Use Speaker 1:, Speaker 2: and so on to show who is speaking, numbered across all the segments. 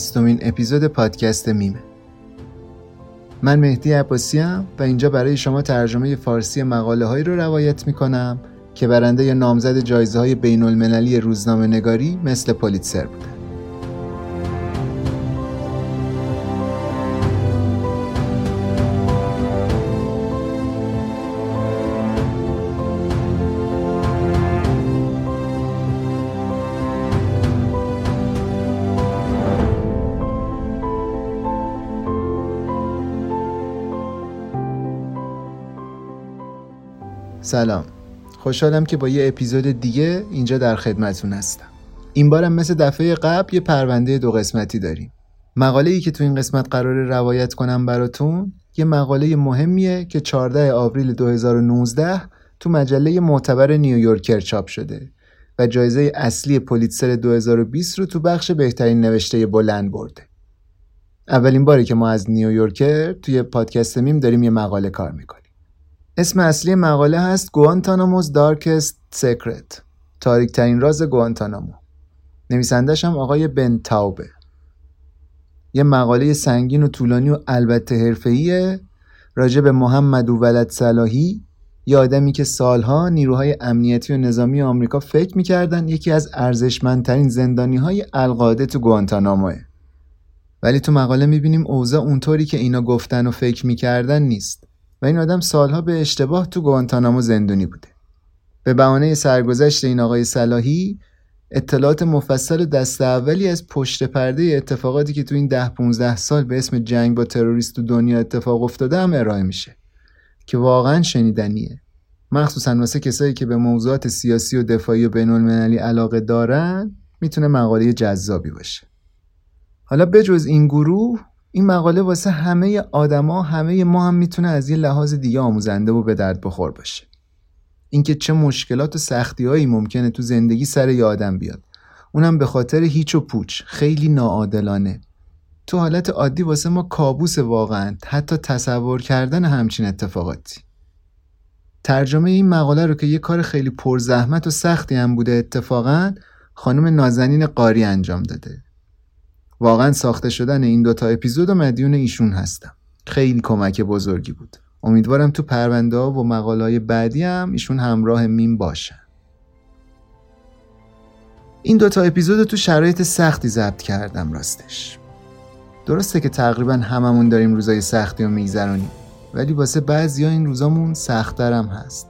Speaker 1: بیستمین اپیزود پادکست میمه. من مهدی عباسی و اینجا برای شما ترجمه فارسی مقاله هایی رو روایت می کنم که برنده یا نامزد جایزه های بین المللی روزنامه نگاری مثل پولیتسر بوده. سلام. خوشحالم که با یه اپیزود دیگه اینجا در خدمتون هستم. این بارم مثل دفعه قبل یه پرونده دو قسمتی داریم. مقاله ای که تو این قسمت قرار روایت کنم براتون یه مقاله مهمیه که 14 آوریل 2019 تو مجله معتبر نیویورکر چاپ شده و جایزه اصلی پولیتسر 2020 رو تو بخش بهترین نوشته بلند برده. اولین باری که ما از نیویورکر توی پادکست میم داریم یه مقاله کار می‌کنیم. اسم اصلی مقاله هست گوانتاناموز دارکست سیکرت. تاریک ترین راز گوانتانامو. نویسندش هم آقای بن تاوبه. یه مقاله سنگین و طولانی و البته حرفه‌ایه. راجع به محمد و ولد صلاحی یه آدمی که سالها نیروهای امنیتی و نظامی آمریکا فکر می‌کردن یکی از ارزشمندترین زندانی های القاعده تو گوانتاناموه. ولی تو مقاله می‌بینیم اوضاع اونطوری که اینا گفتن و فکر می‌کردن نیست. و این آدم سالها به اشتباه تو گوانتانامو زندونی بوده. به بهانه سرگذشت این آقای صلاحی اطلاعات مفصل دست اولی از پشت پرده اتفاقاتی که تو این ده 15 سال به اسم جنگ با تروریست تو دنیا اتفاق افتاده هم ارائه میشه. که واقعا شنیدنیه. مخصوصا واسه کسایی که به موضوعات سیاسی و دفاعی و بین المللی علاقه دارن می‌تونه مقاله جذابی باشه. حالا بجز این گروه این مقاله واسه همه آدما همه ما هم می‌تونه از یه لحاظ دیگه آموزنده و به درد بخور باشه. اینکه چه مشکلات و سختیهایی ممکنه تو زندگی سر یه آدم بیاد. اونم به خاطر هیچ و پوچ خیلی ناعادلانه. تو حالت عادی واسه ما کابوس واقعا حتی تصور کردن همچین اتفاقاتی. ترجمه این مقاله رو که یه کار خیلی پرزحمت و سختی هم بوده اتفاقا خانم نازنین قاری انجام داده. واقعا ساخته شدن این دوتا اپیزود و مدیون ایشون هستم. خیلی کمک بزرگی بود. امیدوارم تو پرونده ها و مقاله های بعدی هم ایشون همراه میم باشن. این دوتا اپیزود تو شرایط سختی ضبط کردم راستش. درسته که تقریبا هممون داریم روزای سختی و میگذرونیم ولی واسه بعضی این روزامون سختترم هست.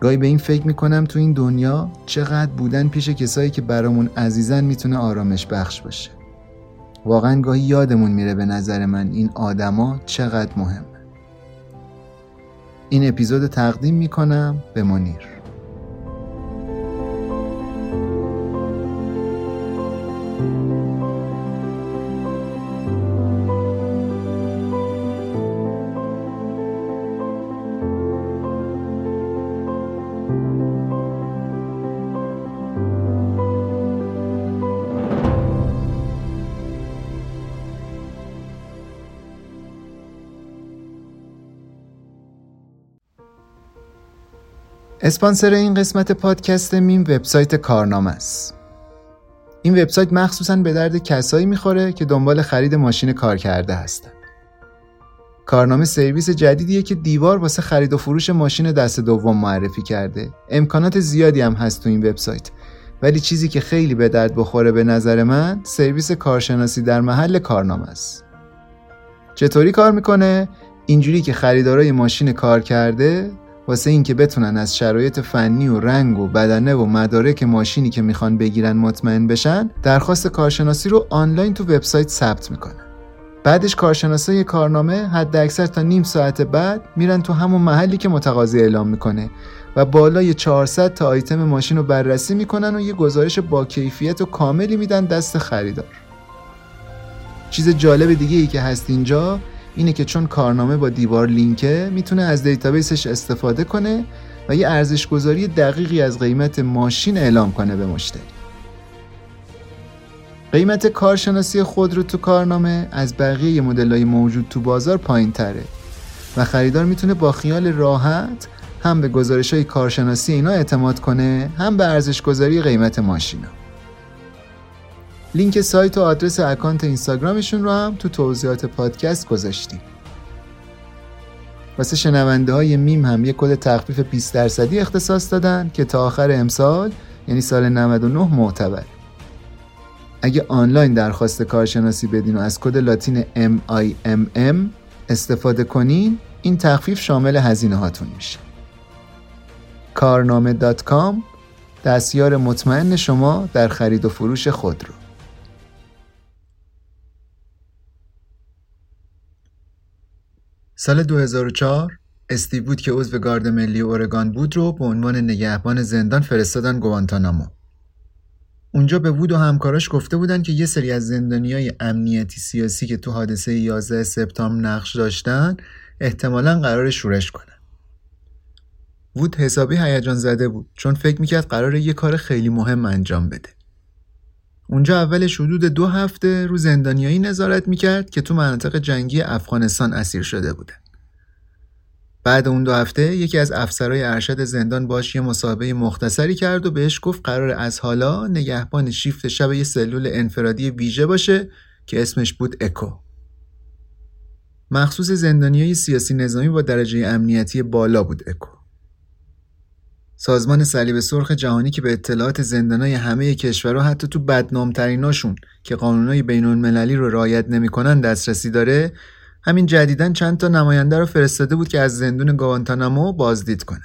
Speaker 1: گاهی به این فکر می‌کنم تو این دنیا چقدر بودن پیش کسایی که برامون عزیزن می‌تونه آرامش بخش باشه. واقعا گاهی یادمون میره به نظر من این آدما چقدر مهمه. این اپیزود تقدیم می‌کنم به منیر. اسپانسر این قسمت پادکست میم وبسایت کارنامه است. این وبسایت مخصوصا به درد کسایی می‌خوره که دنبال خرید ماشین کار کرده هستن. کارنامه سرویس جدیدیه که دیوار واسه خرید و فروش ماشین دست دوم معرفی کرده. امکانات زیادی هم هست تو این وبسایت. ولی چیزی که خیلی به درد بخوره به نظر من سرویس کارشناسی در محل کارنامه است. چطوری کار می‌کنه؟ اینجوری که خریدارای ماشین کار کرده واسه اینکه بتونن از شرایط فنی و رنگ و بدنه و مدارک ماشینی که می‌خوان بگیرن مطمئن بشن درخواست کارشناسی رو آنلاین تو وبسایت ثبت می‌کنن. بعدش کارشناسای کارنامه حد اکثر تا نیم ساعت بعد میرن تو همون محلی که متقاضی اعلام می‌کنه و بالای 400 تا آیتم ماشین رو بررسی می‌کنن و یه گزارش با کیفیت و کاملی میدن دست خریدار. چیز جالب دیگه ای که هست اینجا اینه که چون کارنامه با دیوار لینکه می‌تونه از دیتابیسش استفاده کنه و یه ارزش گذاری دقیقی از قیمت ماشین اعلام کنه به مشتری. قیمت کارشناسی خود رو تو کارنامه از بقیه های موجود تو بازار پایین تره و خریدار می‌تونه با خیال راحت هم به گزارش های کارشناسی اینا اعتماد کنه هم به ارزش گذاری قیمت ماشینا. لینک سایت و آدرس account اینستاگرامشون رو هم تو توضیحات پادکست گذاشتیم. واسه شنونده های میم هم یه کد تخفیف 20 درصدی اختصاص دادن که تا آخر امسال یعنی سال 99 معتبر اگه آنلاین درخواست کارشناسی بدین و از کد لاتین MIMM استفاده کنین این تخفیف شامل هزینه هاتون میشه. کارنامه dot com دستیار مطمئن شما در خرید و فروش خودرو سال 2004 استیو بود که عضو گارد ملی اورگان بود رو به عنوان نگهبان زندان فرستادن گوانتانامو. اونجا به وود و همکاراش گفته بودن که یه سری از های امنیتی سیاسی که تو حادثه 11 سپتامبر نقش داشتن احتمالا قرار شورش کنن. وود حسابی هیجان زده بود چون فکر می‌کرد قرار یه کار خیلی مهم انجام بده. اونجا اولش حدود دو هفته رو زندانیایی نظارت می‌کرد که تو مناطق جنگی افغانستان اسیر شده بودن. بعد اون دو هفته یکی از افسرهای ارشد زندان باش یه مصاحبه مختصری کرد و بهش گفت قرار از حالا نگهبان شیفت شب یه سلول انفرادی ویژه باشه که اسمش بود اکو. مخصوص زندانیای سیاسی نظامی با درجه امنیتی بالا بود اکو. سازمان صلیب سرخ جهانی که به اطلاعات زندانای همه کشورها حتی تو بدنامتریناشون که قانونای بین المللی رو رعایت نمی‌کنن دسترسی داره همین جدیدا چند تا نماینده رو فرستاده بود که از زندون گوانتانامو بازدید کنن.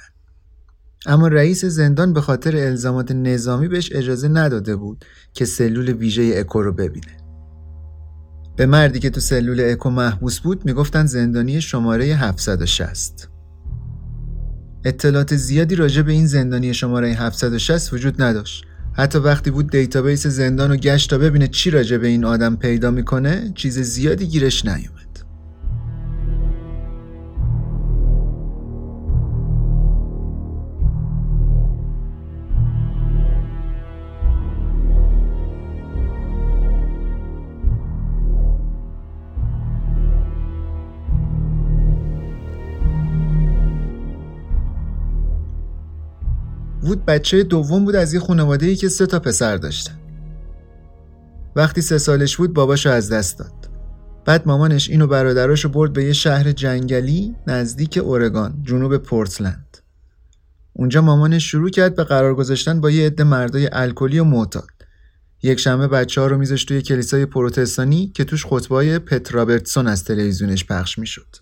Speaker 1: اما رئیس زندان به خاطر الزامات نظامی بهش اجازه نداده بود که سلول ویژه اکو رو ببینه. به مردی که تو سلول اکو محبوس بود می‌گفتن زندانی شماره 760 اطلاعات زیادی راجع به این زندانی شماره 760 وجود نداشت. حتی وقتی وود database زندان و گشت تا ببینه چی راجع به این آدم پیدا می‌کنه چیز زیادی گیرش نیومد. وود بچه دوم بود از یه خانواده ای که سه تا پسر داشتن. وقتی سه سالش بود باباشو از دست داد. بعد مامانش اینو برادراشو برد به یه شهر جنگلی نزدیک اورگان جنوب پورتلند. اونجا مامانش شروع کرد به قرار گذاشتن با یه عده مردای الکلی و معتاد یک شنبه بچه ها رو میذاشت توی کلیسای پروتستانی که توش خطبای پت رابرتسون از تلویزیونش پخش می‌شد.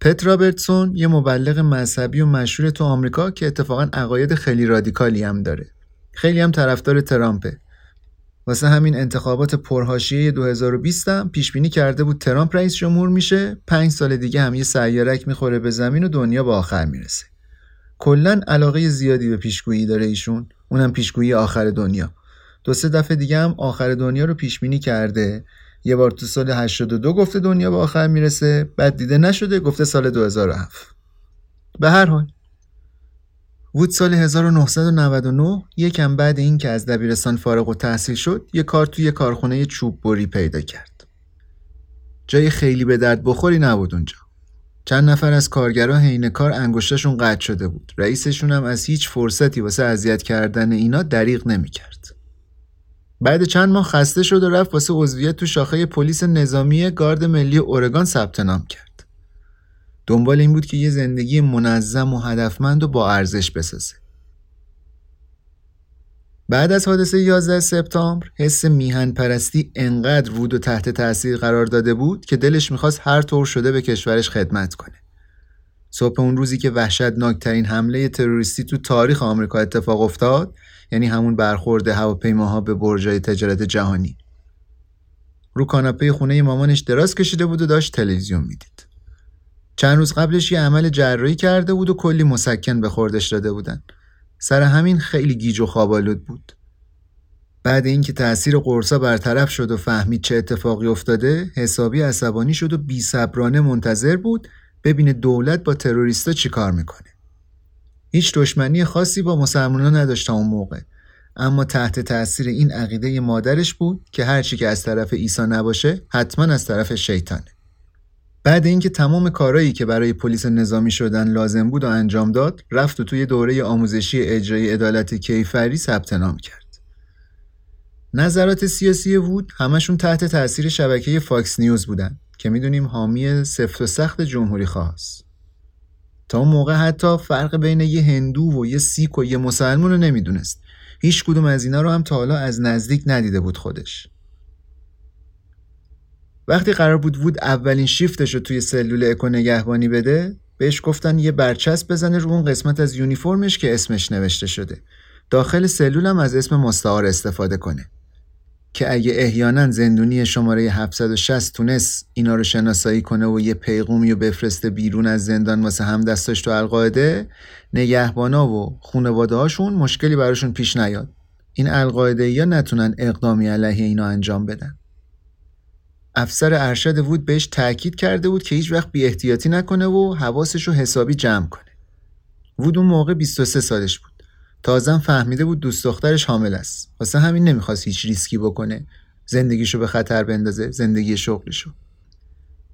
Speaker 1: پت رابرتسون یه مبلغ مذهبی و مشهور تو آمریکا که اتفاقا عقاید خیلی رادیکالی هم داره. خیلی هم طرفدار ترامپه. واسه همین انتخابات پرهاشیه 2020 هم پیش بینی کرده بود ترامپ رئیس جمهور میشه، پنج سال دیگه هم یه سیارک می‌خوره به زمین و دنیا به آخر می‌رسه. کلا علاقه زیادی به پیشگویی داره ایشون، اونم پیشگویی آخر دنیا. دو سه دفعه دیگه هم آخر دنیا رو پیش بینی کرده یه بار تو سال 82 گفته دنیا به آخر می‌رسه بعد دیده نشده گفته سال 2007 به هر حال وود سال 1999 یکم بعد این که از دبیرستان فارغ و تحصیل شد یه کار توی کارخونه چوب بری پیدا کرد. جای خیلی به درد بخوری نبود اونجا. چند نفر از کارگرا حین کار انگشتشون قطع شده بود. رئیسشون هم از هیچ فرصتی واسه اذیت کردن اینا دریغ نمی‌کرد. بعد چند ماه خسته شد و رفت واسه عضویت تو شاخه پلیس نظامی گارد ملی اورگان ثبت نام کرد. دنبال این بود که یه زندگی منظم و هدفمند و با ارزش بسازه. بعد از حادثه 11 سپتامبر حس میهن پرستی انقدر وود و تحت تاثیر قرار داده بود که دلش می‌خواست هر طور شده به کشورش خدمت کنه. صبح اون روزی که وحشتناکترین حمله تروریستی تو تاریخ آمریکا اتفاق افتاد یعنی همون برخورد هواپیماها به برجای تجارت جهانی. رو کاناپه خونه مامانش دراز کشیده بود و داشت تلویزیون می‌دید. چند روز قبلش یه عمل جراحی کرده بود و کلی مسکن به خوردش داده بودن. سر همین خیلی گیج و خوابالود بود. بعد اینکه تاثیر قرصا برطرف شد و فهمید چه اتفاقی افتاده حسابی عصبانی شد و بی منتظر بود ببینه دولت با تروریستا چیکار می‌کنه. هیچ دشمنی خاصی با مسلمانان نداشت اون موقع. اما تحت تاثیر این عقیده مادرش بود که هرچی که از طرف عیسی نباشه حتما از طرف شیطانه بعد اینکه تمام کارایی که برای پلیس نظامی شدن لازم بود و انجام داد رفت و توی دوره آموزشی اجرای عدالت کیفری ثبت نام کرد. نظرات سیاسی وود همشون تحت تاثیر شبکه فاکس نیوز بودن که می‌دونیم حامی سفت و سخت جمهوری خواهاست. تا اون موقع حتی فرق بین یه هندو و یه سیک و یه مسلمون رو نمی‌دونست. هیچ کدوم از اینا رو هم تا حالا از نزدیک ندیده بود خودش. وقتی قرار بود وود اولین شیفتش رو توی سلول اکو نگهبانی بده بهش گفتن یه برچسب بزنه رو اون قسمت از یونیفرمش که اسمش نوشته شده. داخل سلول هم از اسم مستعار استفاده کنه. که اگه احیانا زندونی شماره 760 تونست اینا رو شناسایی کنه و یه پیغومی رو بفرسته بیرون از زندان واسه هم دستاش تو القاعده نگهبانا و خونواده هاشون مشکلی براشون پیش نیاد. این القاعده یا نتونن اقدامی علیه اینا انجام بدن. افسر ارشد وود بهش تاکید کرده بود که هیچ وقت بی احتیاطی نکنه و حواسش رو حسابی جمع کنه. وود اون موقع 23 سالش بود. تازم فهمیده بود دوست دخترش حامل است. واسه همین نمی‌خواست هیچ ریسکی بکنه. زندگیشو به خطر بندازه زندگی شغلشو.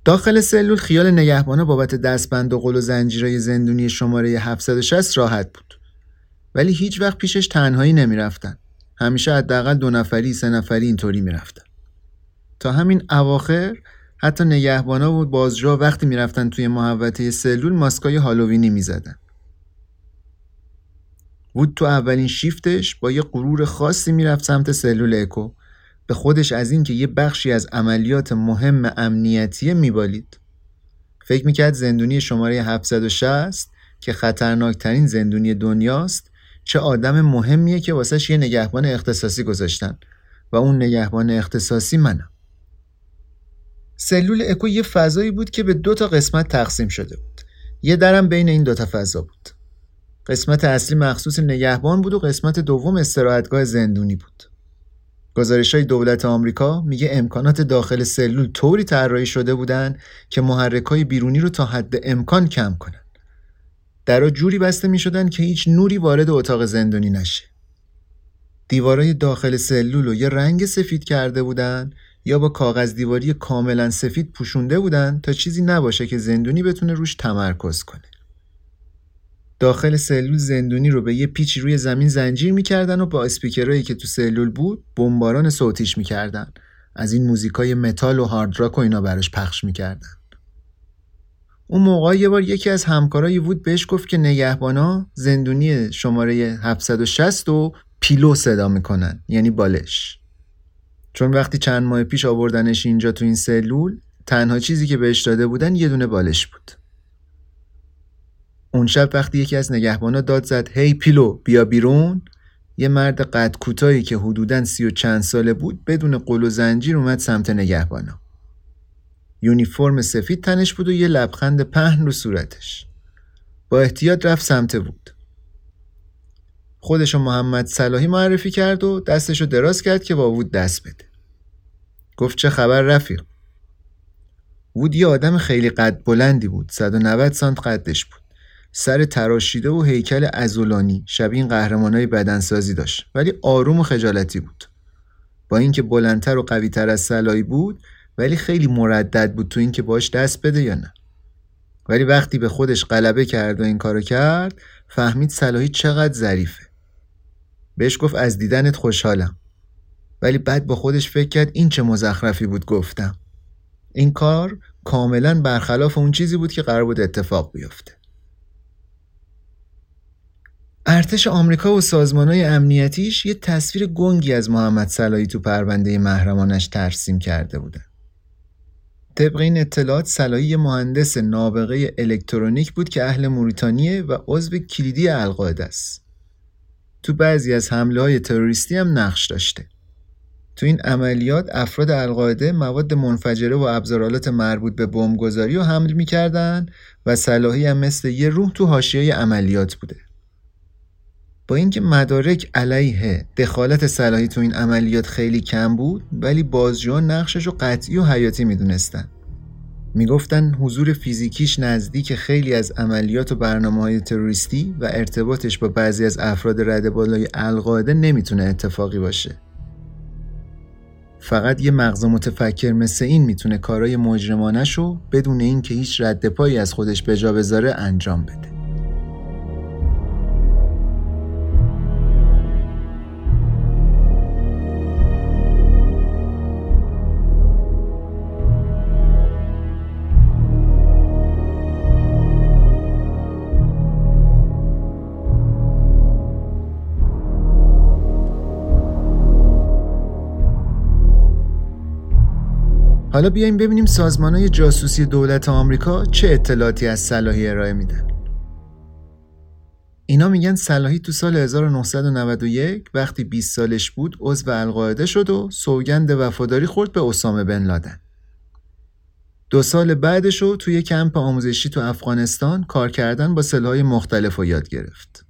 Speaker 1: داخل سلول خیال نگهبانه بابت دستبند و قل و زنجیرای زندونی شماره 760 راحت بود. ولی هیچ وقت پیشش تنهایی نمی‌رفتن. همیشه حداقل دو نفری سه نفری اینطوری می‌رفتن. تا همین اواخر حتی نگهبانا و بازجا وقتی می‌رفتن توی محوطه سلول ماسکای هالووینی می‌زدن. وود تو اولین شیفتش با یه غرور خاصی می‌رفت سمت سلول اکو. به خودش از اینکه یه بخشی از عملیات مهم امنیتی میبالید. فکر می‌کرد زندونی شماره 760 که خطرناکترین زندونی دنیاست چه آدم مهمیه که واسش یه نگهبان اختصاصی گذاشتن. و اون نگهبان اختصاصی منم. سلول اکو یه فضایی بود که به دو تا قسمت تقسیم شده بود. یه درم بین این دوتا فضا بود. قسمت اصلی مخصوص نگهبان بود و قسمت دوم استراحتگاه زندونی بود. گزارش های دولت آمریکا میگه امکانات داخل سلول طوری طراحی شده بودن که محرک های بیرونی رو تا حد امکان کم کنن. درا جوری بسته می شدن که هیچ نوری وارد اتاق زندانی نشه. دیوارای داخل سلول رو یه رنگ سفید کرده بودن یا با کاغذ دیواری کاملا سفید پوشونده بودن تا چیزی نباشه که زندونی بتونه روش تمرکز کنه. داخل سلول زندونی رو به یه پیچی روی زمین زنجیر می‌کردن و با اسپیکرهایی که تو سلول بود بمباران صوتیش می‌کردن. از این موزیکای متال و هارد راک و اینا براش پخش می‌کردن. اون موقع یه بار یکی از همکارای وود بهش گفت که نگهبانا زندونی شماره 760 و پیلو صدا می‌کنن یعنی بالش. چون وقتی چند ماه پیش آوردنش اینجا تو این سلول تنها چیزی که بهش داده بودن یه دونه بالش بود. اون شب وقتی یکی از نگهبانا داد زد هی پیلو بیا بیرون. یه مرد قد کوتاهی که حدوداً سی و چند ساله بود بدون قل و زنجیر اومد سمت نگهبانا. یونیفرم سفید تنش بود و یه لبخند پهن رو صورتش. با احتیاط رفت سمت بود. خودشو محمد صلاحی معرفی کرد و دستشو دراز کرد که با وود دست بده. گفت چه خبر رفیق؟ وود یه آدم خیلی قد بلندی بود 190 سانت قدش بود. سر تراشیده و هیکل ازولانی شبیه این قهرمانای بدنسازی داشت. ولی آروم و خجالتی بود. با اینکه بلندتر و قویتر از صلاحی بود ولی خیلی مردد بود تو اینکه باش دست بده یا نه. ولی وقتی به خودش غلبه کرد و این کارو کرد فهمید صلاحی چقدر ظریفه. بهش گفت از دیدنت خوشحالم. ولی بعد با خودش فکر کرد این چه مزخرفی بود گفتم. این کار کاملا برخلاف اون چیزی بود که قرار بود اتفاق بیفته. ارتش آمریکا و سازمانهای امنیتیش یه تصویر گنگی از محمد صلاحی تو پرونده محرمانش ترسیم کرده بودن. طبق این اطلاعات صلاحی یه مهندس نابغه الکترونیک بود که اهل موریتانیه و عضو کلیدی القاعده است. تو بعضی از حمله های تروریستی هم نقش داشته. تو این عملیات افراد القاعده مواد منفجره و ابزارالات مربوط به بمبگذاری رو حمل می‌کردن و صلاحی هم مثل یه روح تو حاشیه عملیات بوده. با اینکه مدارک علیه دخالت صلاحی تو این عملیات خیلی کم بود ولی بازجویان نقشش رو قطعی و حیاتی می‌دونستن. می‌گفتن حضور فیزیکیش نزدیک خیلی از عملیات و برنامه های تروریستی و ارتباطش با بعضی از افراد رد بالای القاعده نمی‌تونه اتفاقی باشه. فقط یه مغز متفکر مثل این می‌تونه کارای مجرمانش رو بدون اینکه هیچ رد پایی از خودش به جا بذاره انجام بده. حالا بیایم ببینیم سازمان های جاسوسی دولت آمریکا چه اطلاعاتی از صلاحی ارائه میدن. اینا میگن صلاحی تو سال 1991 وقتی 20 سالش بود عضو القاعده شد و سوگند وفاداری خورد به اسامه بن لادن. دو سال بعدش رو توی کمپ آموزشی تو افغانستان کار کردن با سلاحهای مختلف رو یاد گرفت.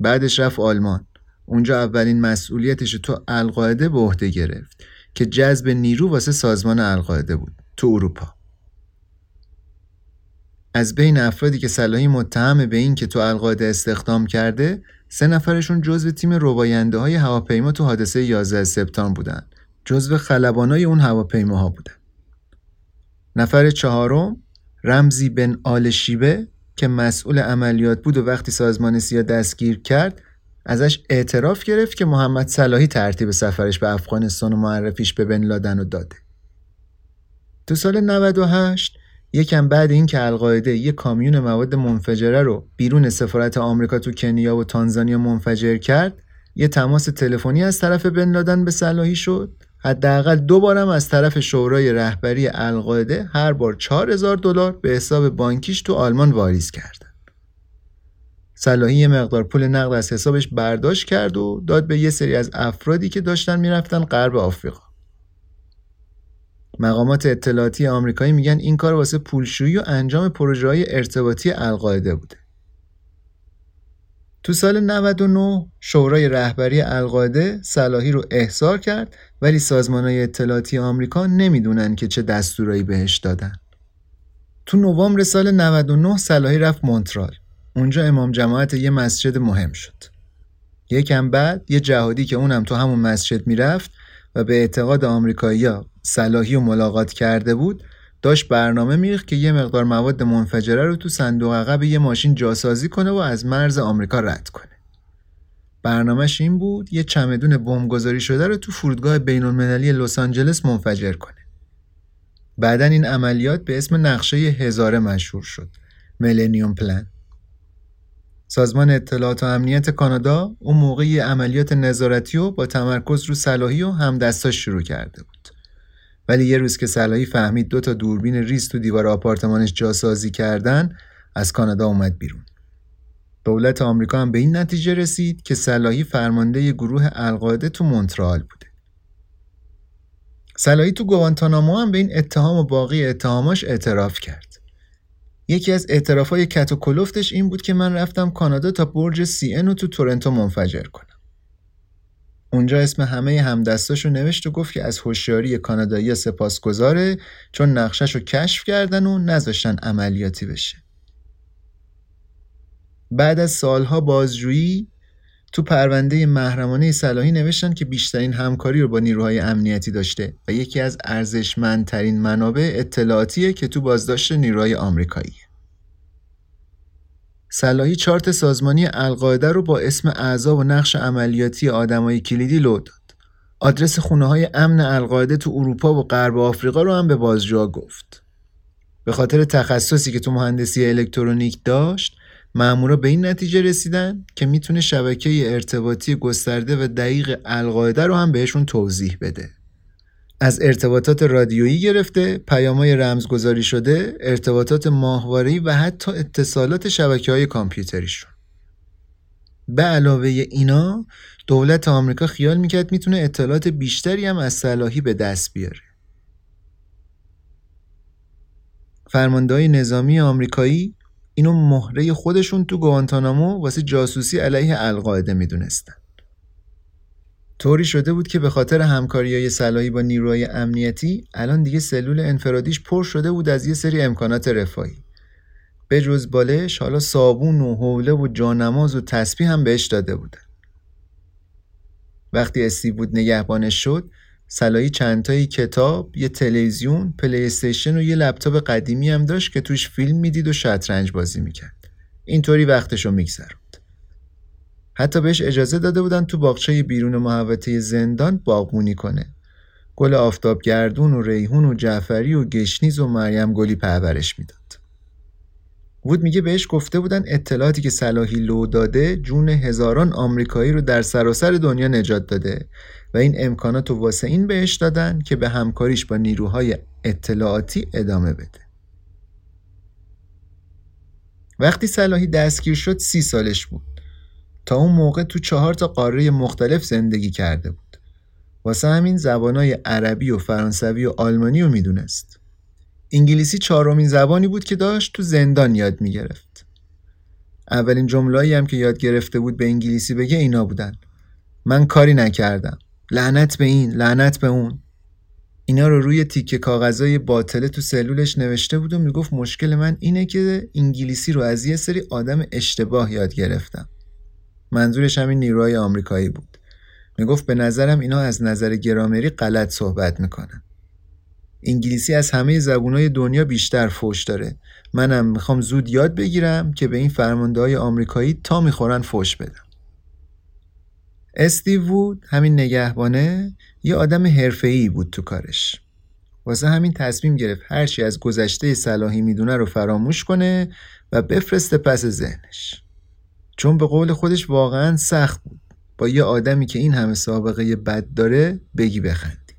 Speaker 1: بعدش رفت آلمان. اونجا اولین مسئولیتش تو القاعده به عهده گرفت که جذب نیرو واسه سازمان القاعده بود تو اروپا. از بین افرادی که صلاحی متهم به این که تو القاعده استخدام کرده سه نفرشون جزو تیم رباینده های هواپیما تو حادثه 11 سپتامبر بودن. جزو خلبانای اون هواپیماها بودن. نفر چهارم رمزی بن آل شیبه که مسئول عملیات بود و وقتی سازمان سیا دستگیر کرد ازش اعتراف گرفت که محمد صلاحی ترتیب سفرش به افغانستان و معرفیش به بن لادن رو داده. تو سال 98 یکم بعد این که القاعده یک کامیون مواد منفجره رو بیرون سفارت آمریکا تو کنیا و تانزانیا منفجر کرد یه تماس تلفنی از طرف بن لادن به صلاحی شد حداقل دو بارم از طرف شورای رهبری القاعده هر بار 4000 دلار به حساب بانکیش تو آلمان واریز کرد. صلاحی یه مقدار پول نقد از حسابش برداشت کرد و داد به یه سری از افرادی که داشتن می‌رفتن غرب آفریقا. مقامات اطلاعاتی آمریکایی میگن این کار واسه پولشویی و انجام پروژه های ارتباطی القاعده بوده. تو سال 99 شورای رهبری القاعده صلاحی رو احضار کرد ولی سازمان های اطلاعاتی آمریکا نمی‌دونن که چه دستورایی بهش دادن. تو نوامبر سال 99 صلاحی رفت مونترال. اونجا امام جماعت یه مسجد مهم شد. یکم بعد یه جهادی که اونم تو همون مسجد می‌رفت و به اعتقاد آمریکایی‌ها صلاحی و ملاقات کرده بود داشت برنامه میریخت که یه مقدار مواد منفجره رو تو صندوق عقب یه ماشین جاسازی کنه و از مرز آمریکا رد کنه. برنامهش این بود یه چمدون بمبگذاری شده رو تو فرودگاه بین المللی لس آنجلس منفجر کنه. بعدا این عملیات به اسم نقشه هزاره مشهور شد ملنیوم پلان سازمان اطلاعات و امنیت کانادا اون موقع عملیات نظارتی و با تمرکز رو صلاحی و همدستاش شروع کرده بود. ولی یه روز که صلاحی فهمید دو تا دوربین ریز تو دیوار آپارتمانش جاسازی کردن از کانادا اومد بیرون. دولت آمریکا هم به این نتیجه رسید که صلاحی فرمانده گروه القاعده تو مونترال بوده. صلاحی تو گوانتانامو هم به این اتهام و باقی اتهاماش اعتراف کرد. یکی از اعترافای کت و کلفتش این بود که من رفتم کانادا تا برج سی رو تو تورنتو منفجر کنم. اونجا اسم همه همدستاش رو نوشت و گفت که از هوشیاری کانادایی سپاسگزاره چون نقشش رو کشف کردن و نذاشتن عملیاتی بشه. بعد از سالها بازجویی تو پرونده محرمانه صلاحی نوشتن که بیشترین همکاری رو با نیروهای امنیتی داشته و یکی از ارزشمندترین منابع اطلاعاتیه که تو بازداشت نیروهای آمریکایی. صلاحی چارت سازمانی القاعده رو با اسم اعضا و نقش عملیاتی آدمای کلیدی لو داد. آدرس خونه های امن القاعده تو اروپا و غرب آفریقا رو هم به بازجوها گفت. به خاطر تخصصی که تو مهندسی الکترونیک داشت، مامورا به این نتیجه رسیدن که می‌تونه شبکه ارتباطی گسترده و دقیق القاعده رو هم بهشون توضیح بده. از ارتباطات رادیویی گرفته، پیامهای رمزگذاری شده، ارتباطات ماهواره‌ای و حتی اتصالات شبکه های کامپیوتریشون. به علاوه اینا، دولت آمریکا خیال می‌کرد می‌تونه اطلاعات بیشتری هم از صلاحی به دست بیاره. فرماندهای نظامی آمریکایی اینو مهره خودشون تو گوانتانامو واسه جاسوسی علیه القاعده می‌دونستن. طوری شده بود که به خاطر همکاری های سلاحی با نیروهای امنیتی الان دیگه سلول انفرادیش پر شده بود از یه سری امکانات رفاهی. به جز بالش حالا صابون و حوله و جانماز و تسبیح هم بهش داده بودن. وقتی استیو وود نگهبانش شد صلاحی چندتایی کتاب، یه تلویزیون، پلی استیشن و یه لپتاپ قدیمی هم داشت که توش فیلم می‌دید و شطرنج بازی می‌کرد. اینطوری وقتشو میگذروند. حتی بهش اجازه داده بودن تو باغچه بیرون محوطه زندان باغبونی کنه. گل آفتاب گردون و ریحون و جعفری و گشنیز و مریم گلی پرورش می‌داد. وود میگه بهش گفته بودن اطلاعاتی که صلاحی لو داده جون هزاران آمریکایی رو در سراسر دنیا نجات داده و این امکانات رو واسه این بهش دادن که به همکاریش با نیروهای اطلاعاتی ادامه بده. وقتی صلاحی دستگیر شد سی سالش بود. تا اون موقع تو چهار تا قاره مختلف زندگی کرده بود. واسه همین زبانای عربی و فرانسوی و آلمانی رو می‌دونست. انگلیسی چهارمین زبانی بود که داشت تو زندان یاد می‌گرفت. اولین جملهایی هم که یاد گرفته بود به انگلیسی بگه اینا بودن. من کاری نکردم. لعنت به این لعنت به اون. اینا رو روی تیکه کاغذای باطله تو سلولش نوشته بود و می‌گفت مشکل من اینه که انگلیسی رو از یه سری آدم اشتباه یاد گرفتم. منظورش همین نیروهای آمریکایی بود. می‌گفت به نظرم اینا از نظر گرامری غلط صحبت می‌کنن. انگلیسی از همه زبونهای دنیا بیشتر فوش داره. منم می‌خوام زود یاد بگیرم که به این فرمانده های آمریکایی تا می‌خورن فوش بدم. استیو وود همین نگهبانه یه آدم حرفه‌ای بود تو کارش. واسه همین تصمیم گرفت هرچی از گذشته صلاحی می‌دونه رو فراموش کنه و بفرسته پس ذهنش. چون به قول خودش واقعا سخت بود. با یه آدمی که این همه سابقه بد داره بگی بخندی.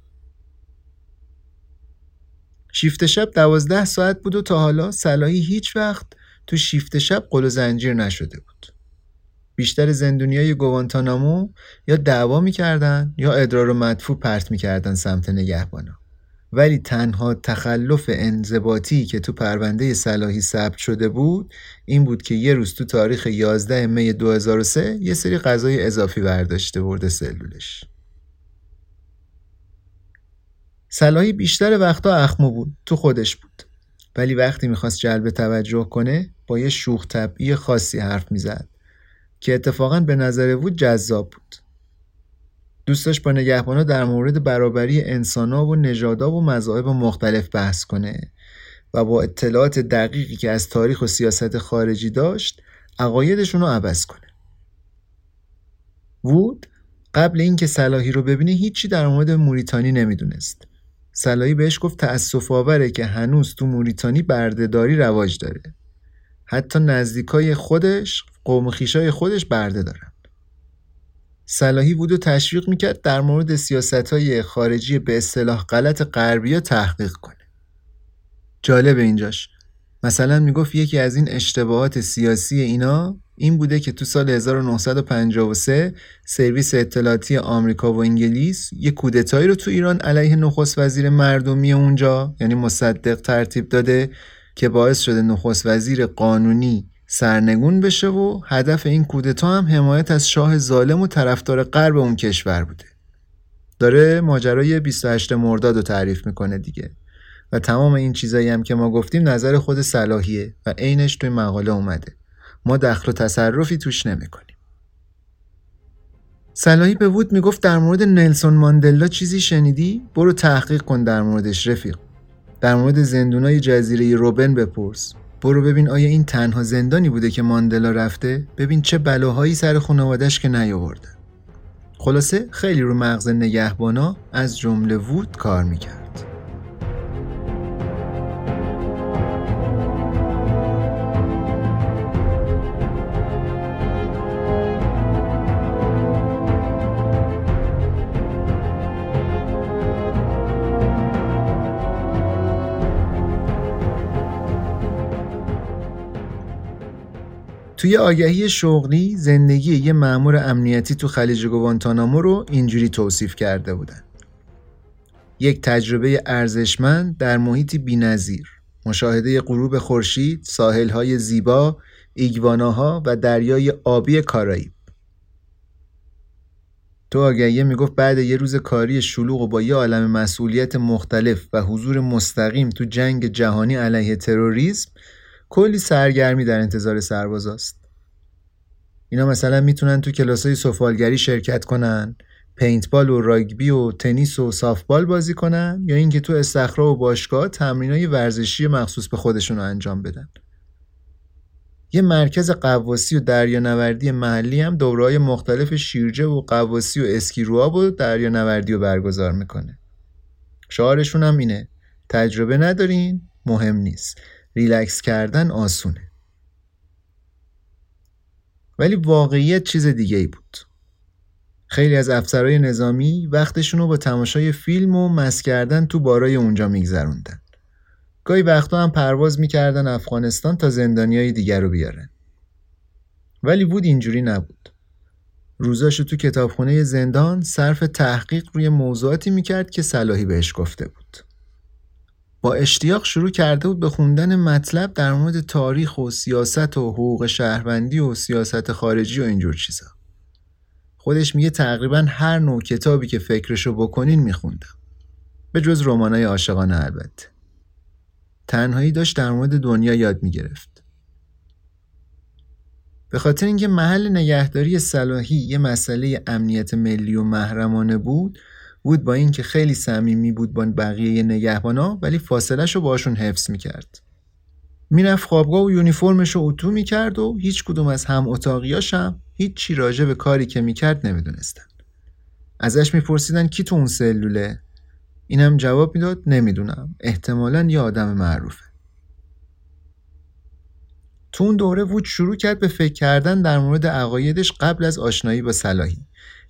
Speaker 1: شیفت شب دوازده ساعت بود و تا حالا صلاحی هیچ وقت تو شیفت شب قل و زنجیر نشده بود. بیشتر زندونیای گوانتانامو یا دعوا می‌کردن یا ادرار و مدفوع پرت می‌کردن سمت نگهبانا. ولی تنها تخلف انضباطی که تو پرونده صلاحی ثبت شده بود این بود که یه روز تو تاریخ 11 می 2003 یه سری غذای اضافی برداشته برده سلولش. صلاحی بیشتر وقتا اخمو بود تو خودش بود. ولی وقتی می‌خواست جلب توجه کنه با یه شوخ طبعی خاصی حرف می‌زد. که اتفاقا به نظر وود جذاب بود. دوست داشت با نگهبانا در مورد برابری انسانا و نژادها و مذاهب مختلف بحث کنه و با اطلاعات دقیقی که از تاریخ و سیاست خارجی داشت عقایدشون رو عوض کنه. وود قبل اینکه صلاحی رو ببینه هیچی در مورد موریتانی نمی‌دونست. صلاحی بهش گفت تأسف آوره که هنوز تو موریتانی بردهداری رواج داره. حتی نزدیکای خودش قوم خیشای خودش برده دارن. صلاحی بود و تشویق می‌کرد در مورد سیاست های خارجی به اصطلاح غلط غربی تحقیق کنه. جالب اینجاش. مثلا می‌گفت یکی از این اشتباهات سیاسی اینا این بوده که تو سال 1953 سرویس اطلاعاتی آمریکا و انگلیس یه کودتایی رو تو ایران علیه نخست وزیر مردمی اونجا یعنی مصدق ترتیب داده که باعث شده نخست وزیر قانونی سرنگون بشه و هدف این کودتا هم حمایت از شاه ظالم و طرفدار غرب اون کشور بوده. داره ماجرای 28 مرداد رو تعریف می‌کنه دیگه. و تمام این چیزایی هم که ما گفتیم نظر خود صلاحیه و عینش توی مقاله اومده. ما دخل و تصرفی توش نمی‌کنیم. صلاحی به وود می‌گفت در مورد نلسون ماندلا چیزی شنیدی؟ برو تحقیق کن در موردش رفیق. در مورد زندونای جزیره روبن بپرس. برو ببین آیا این تنها زندانی بوده که ماندلا رفته؟ ببین چه بلاهایی سر خانوادش که نیاورده. خلاصه خیلی رو مغز نگهبانا از جمله وود کار می‌کرد. توی آگهی شغلی زندگی یه مأمور امنیتی تو خلیج گوانتانامو رو اینجوری توصیف کرده بودن. یک تجربه ارزشمند در محیطی بینظیر مشاهده غروب خورشید، ساحل‌های زیبا، ایگواناها و دریای آبی کارائیب. تو آگهیه می‌گفت بعد یه روز کاری شلوغ و با یه عالم مسئولیت مختلف و حضور مستقیم تو جنگ جهانی علیه تروریسم کلی سرگرمی در انتظار سربازاست اینا مثلا می‌تونن تو کلاسای سفالگری شرکت کنن پینتبال و راگبی و تنیس و سافبال بازی کنن یا اینکه تو استخرا و باشگاه تمرینای ورزشی مخصوص به خودشون رو انجام بدن. یه مرکز قواسی و دریانوردی محلی هم دورهای مختلف شیرجه و قواسی و اسکیرواب و دریانوردی رو برگزار می‌کنه. شعارشون هم اینه. تجربه ندارین مهم نیست. ریلکس کردن آسونه. ولی واقعیت چیز دیگه ای بود. خیلی از افسرهای نظامی وقتشون رو با تماشای فیلم و مس کردن تو بارای اونجا میگذروندن. گاهی وقتا هم پرواز می‌کردن افغانستان تا زندانیای دیگر رو بیارن. ولی بود اینجوری نبود. روزاشو تو کتابخونه زندان صرف تحقیق روی موضوعاتی می‌کرد که صلاحی بهش گفته بود. با اشتیاق شروع کرده بود به خوندن مطلب در مورد تاریخ و سیاست و حقوق شهروندی و سیاست خارجی و اینجور چیزا. خودش میگه تقریبا هر نوع کتابی که فکرشو بکنین میخوندم. به جز رمانای عاشقانه البته. تنهایی داشت در مورد دنیا یاد می‌گرفت. به خاطر اینکه محل نگهداری صلاحی یه مسئله امنیت ملی و محرمانه بود بود با اینکه خیلی صمیمی بود با بقیه نگهبانا ولی فاصلش رو باشون حفظ می‌کرد. می‌رفت خوابگاه و یونیفرمش رو اتو می‌کرد و هیچ کدوم از هم اتاقیاش هم هیچ چی راجع به کاری که می‌کرد نمی‌دونستن. ازش میپرسیدن کی تو اون سلوله؟ اینم جواب می‌داد نمی‌دونم. احتمالا یه آدم معروفه. تو اون دوره وود شروع کرد به فکر کردن در مورد عقایدش قبل از آشنایی با صلاحی.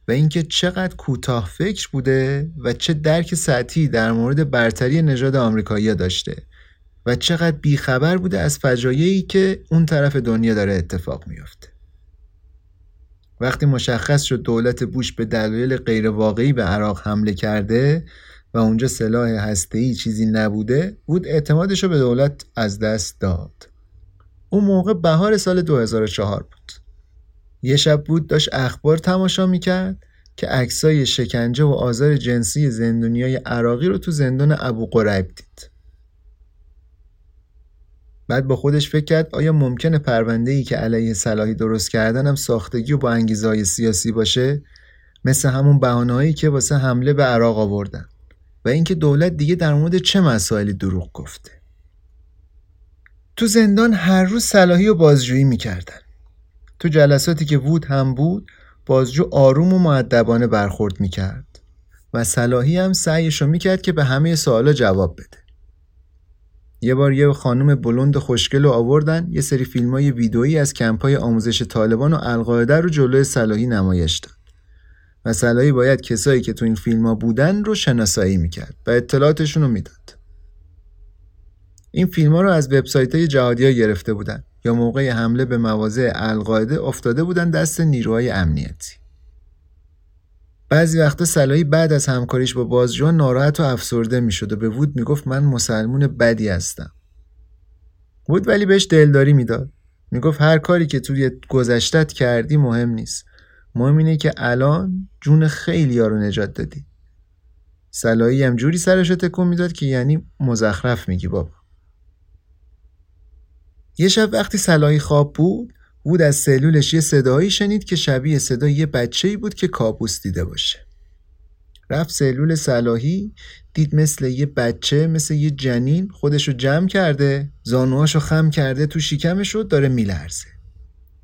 Speaker 1: و اینکه چقدر کوتاه فکر بوده و چه درک سطحی در مورد برتری نژاد آمریکایی داشته و چقدر بیخبر بوده از فجایعی که اون طرف دنیا داره اتفاق میافته. وقتی مشخص شد دولت بوش به دلایل غیرواقعی به عراق حمله کرده و اونجا سلاح هسته‌ای چیزی نبوده بود اعتمادش رو به دولت از دست داد. اون موقع بهار سال 2004 بود. یه شب بود داشت اخبار تماشا می‌کرد که عکسای شکنجه و آزار جنسی زندونیای عراقی رو تو زندان ابو قریب دید. بعد با خودش فکر کرد آیا ممکنه پرونده ای که علیه صلاحی درست کردن هم ساختگی و با انگیزهای سیاسی باشه؟ مثل همون بهانه‌هایی که واسه حمله به عراق آوردن. و اینکه دولت دیگه در مورد چه مسائلی دروغ گفته. تو زندان هر روز صلاحی و بازجویی می‌کردن. تو جلساتی که وود هم بود بازجو آروم و معدبانه برخورد می‌کرد و صلاحی هم سعیشو می‌کرد که به همه سوالا جواب بده. یه بار یه خانم بلند خوشگل رو آوردن یه سری فیلم های ویدئویی از کمپای آموزش طالبان و القاعده رو جلوی صلاحی نمایش داد. و صلاحی باید کسایی که تو این فیلم ها بودن رو شناسایی می‌کرد و اطلاعاتشون رو می‌داد. این فیلم ها رو از وبسایت های جهادی ها گرفته بودن. یا موقع حمله به مواضع القاعده افتاده بودن دست نیروهای امنیتی. بعضی وقتا صلاحی بعد از همکاریش با بازجوها ناراحت و افسرده می‌شد و به وود می‌گفت من مسلمون بدی هستم. وود ولی بهش دلداری می‌داد. می‌گفت هر کاری که توی گذشتت کردی مهم نیست. مهم اینه که الان جون خیلی ها رو نجات دادی. صلاحی هم جوری سرش تکون می‌داد که یعنی مزخرف میگی بابا. یه شب وقتی صلاحی خواب بود وود از سلولش یه صدایی شنید که شبیه صدای یه بچه ای بود که کابوس دیده باشه. رفت سلول صلاحی دید مثل یه بچه مثل یه جنین خودشو جمع کرده زانوهاشو خم کرده تو شکمش رو داره میلرزه.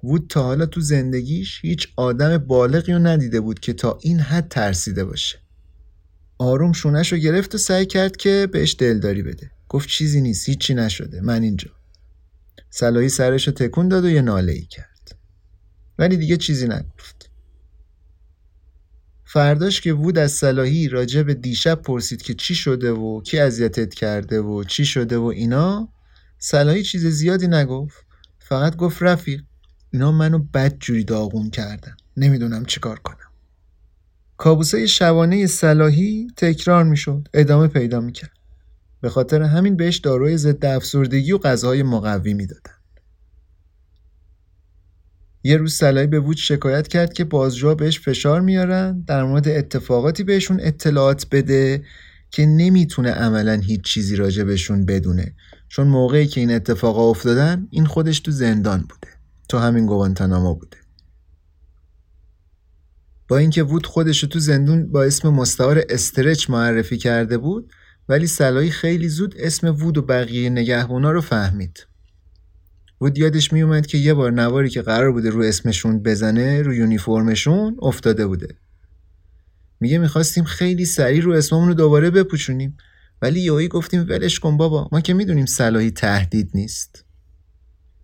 Speaker 1: وود تا حالا تو زندگیش هیچ آدم بالغی رو ندیده بود که تا این حد ترسیده باشه. آروم شونش رو گرفت و سعی کرد که بهش دلداری بده. گفت چیزی نیست هیچی نشده. من اینجا. صلاحی سرش تکون داد و یه ناله ای کرد. ولی دیگه چیزی نگفت. فرداش که وود از صلاحی راجع به دیشب پرسید که چی شده و کی اذیتت کرده و چی شده و اینا صلاحی چیز زیادی نگفت. فقط گفت رفیق اینا منو بد جوری داغون کردن. نمی‌دونم چیکار کنم. کابوسه شبانه صلاحی تکرار می‌شد. ادامه پیدا می‌کرد. به خاطر همین بهش داروی ضد افسردگی و غذاهای مقوی می‌دادن. یه روز صلاحی به وود شکایت کرد که بازجوها بهش فشار میارن در مورد اتفاقاتی بهشون اطلاعات بده که نمی‌تونه عملا هیچ چیزی راجع بهشون بدونه. چون موقعی که این اتفاقا افتادن این خودش تو زندان بوده. تو همین گوانتاناما بوده. با اینکه وود خودش تو زندون با اسم مستعار استرچ معرفی کرده بود ولی صلاحی خیلی زود اسم وود و بقیه نگهبانا رو فهمید. وود یادش میومد که یه بار نواری که قرار بوده رو اسمشون بزنه رو یونیفرمشون افتاده بوده. میگه می‌خواستیم خیلی سریع رو اسممون رو دوباره بپوشونیم. ولی یهویی گفتیم ولش کن بابا ما که می‌دونیم صلاحی تهدید نیست.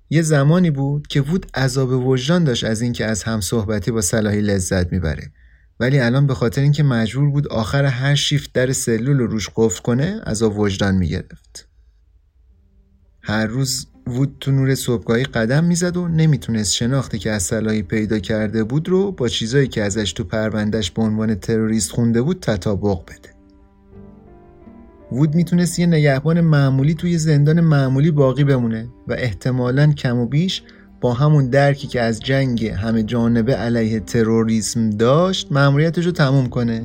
Speaker 1: یه زمانی بود که وود عذاب وجدان داشت از اینکه از هم صحبتی با صلاحی لذت می‌بره. ولی الان به خاطر اینکه مجبور بود آخر هر شیفت در سلول رو روش قفل کنه عذاب وجدان می‌گرفت. هر روز وود تو نور صبحگاهی قدم می‌زد و نمی‌تونست شناختی که از صلاحی پیدا کرده بود رو با چیزایی که ازش تو پروندهش به عنوان تروریست خونده بود تطابق بده. وود می‌تونست یه نگهبان معمولی توی زندان معمولی باقی بمونه و احتمالا کم و بیش با همون درکی که از جنگ همه جانبه علیه تروریسم داشت مأموریتش رو تموم کنه.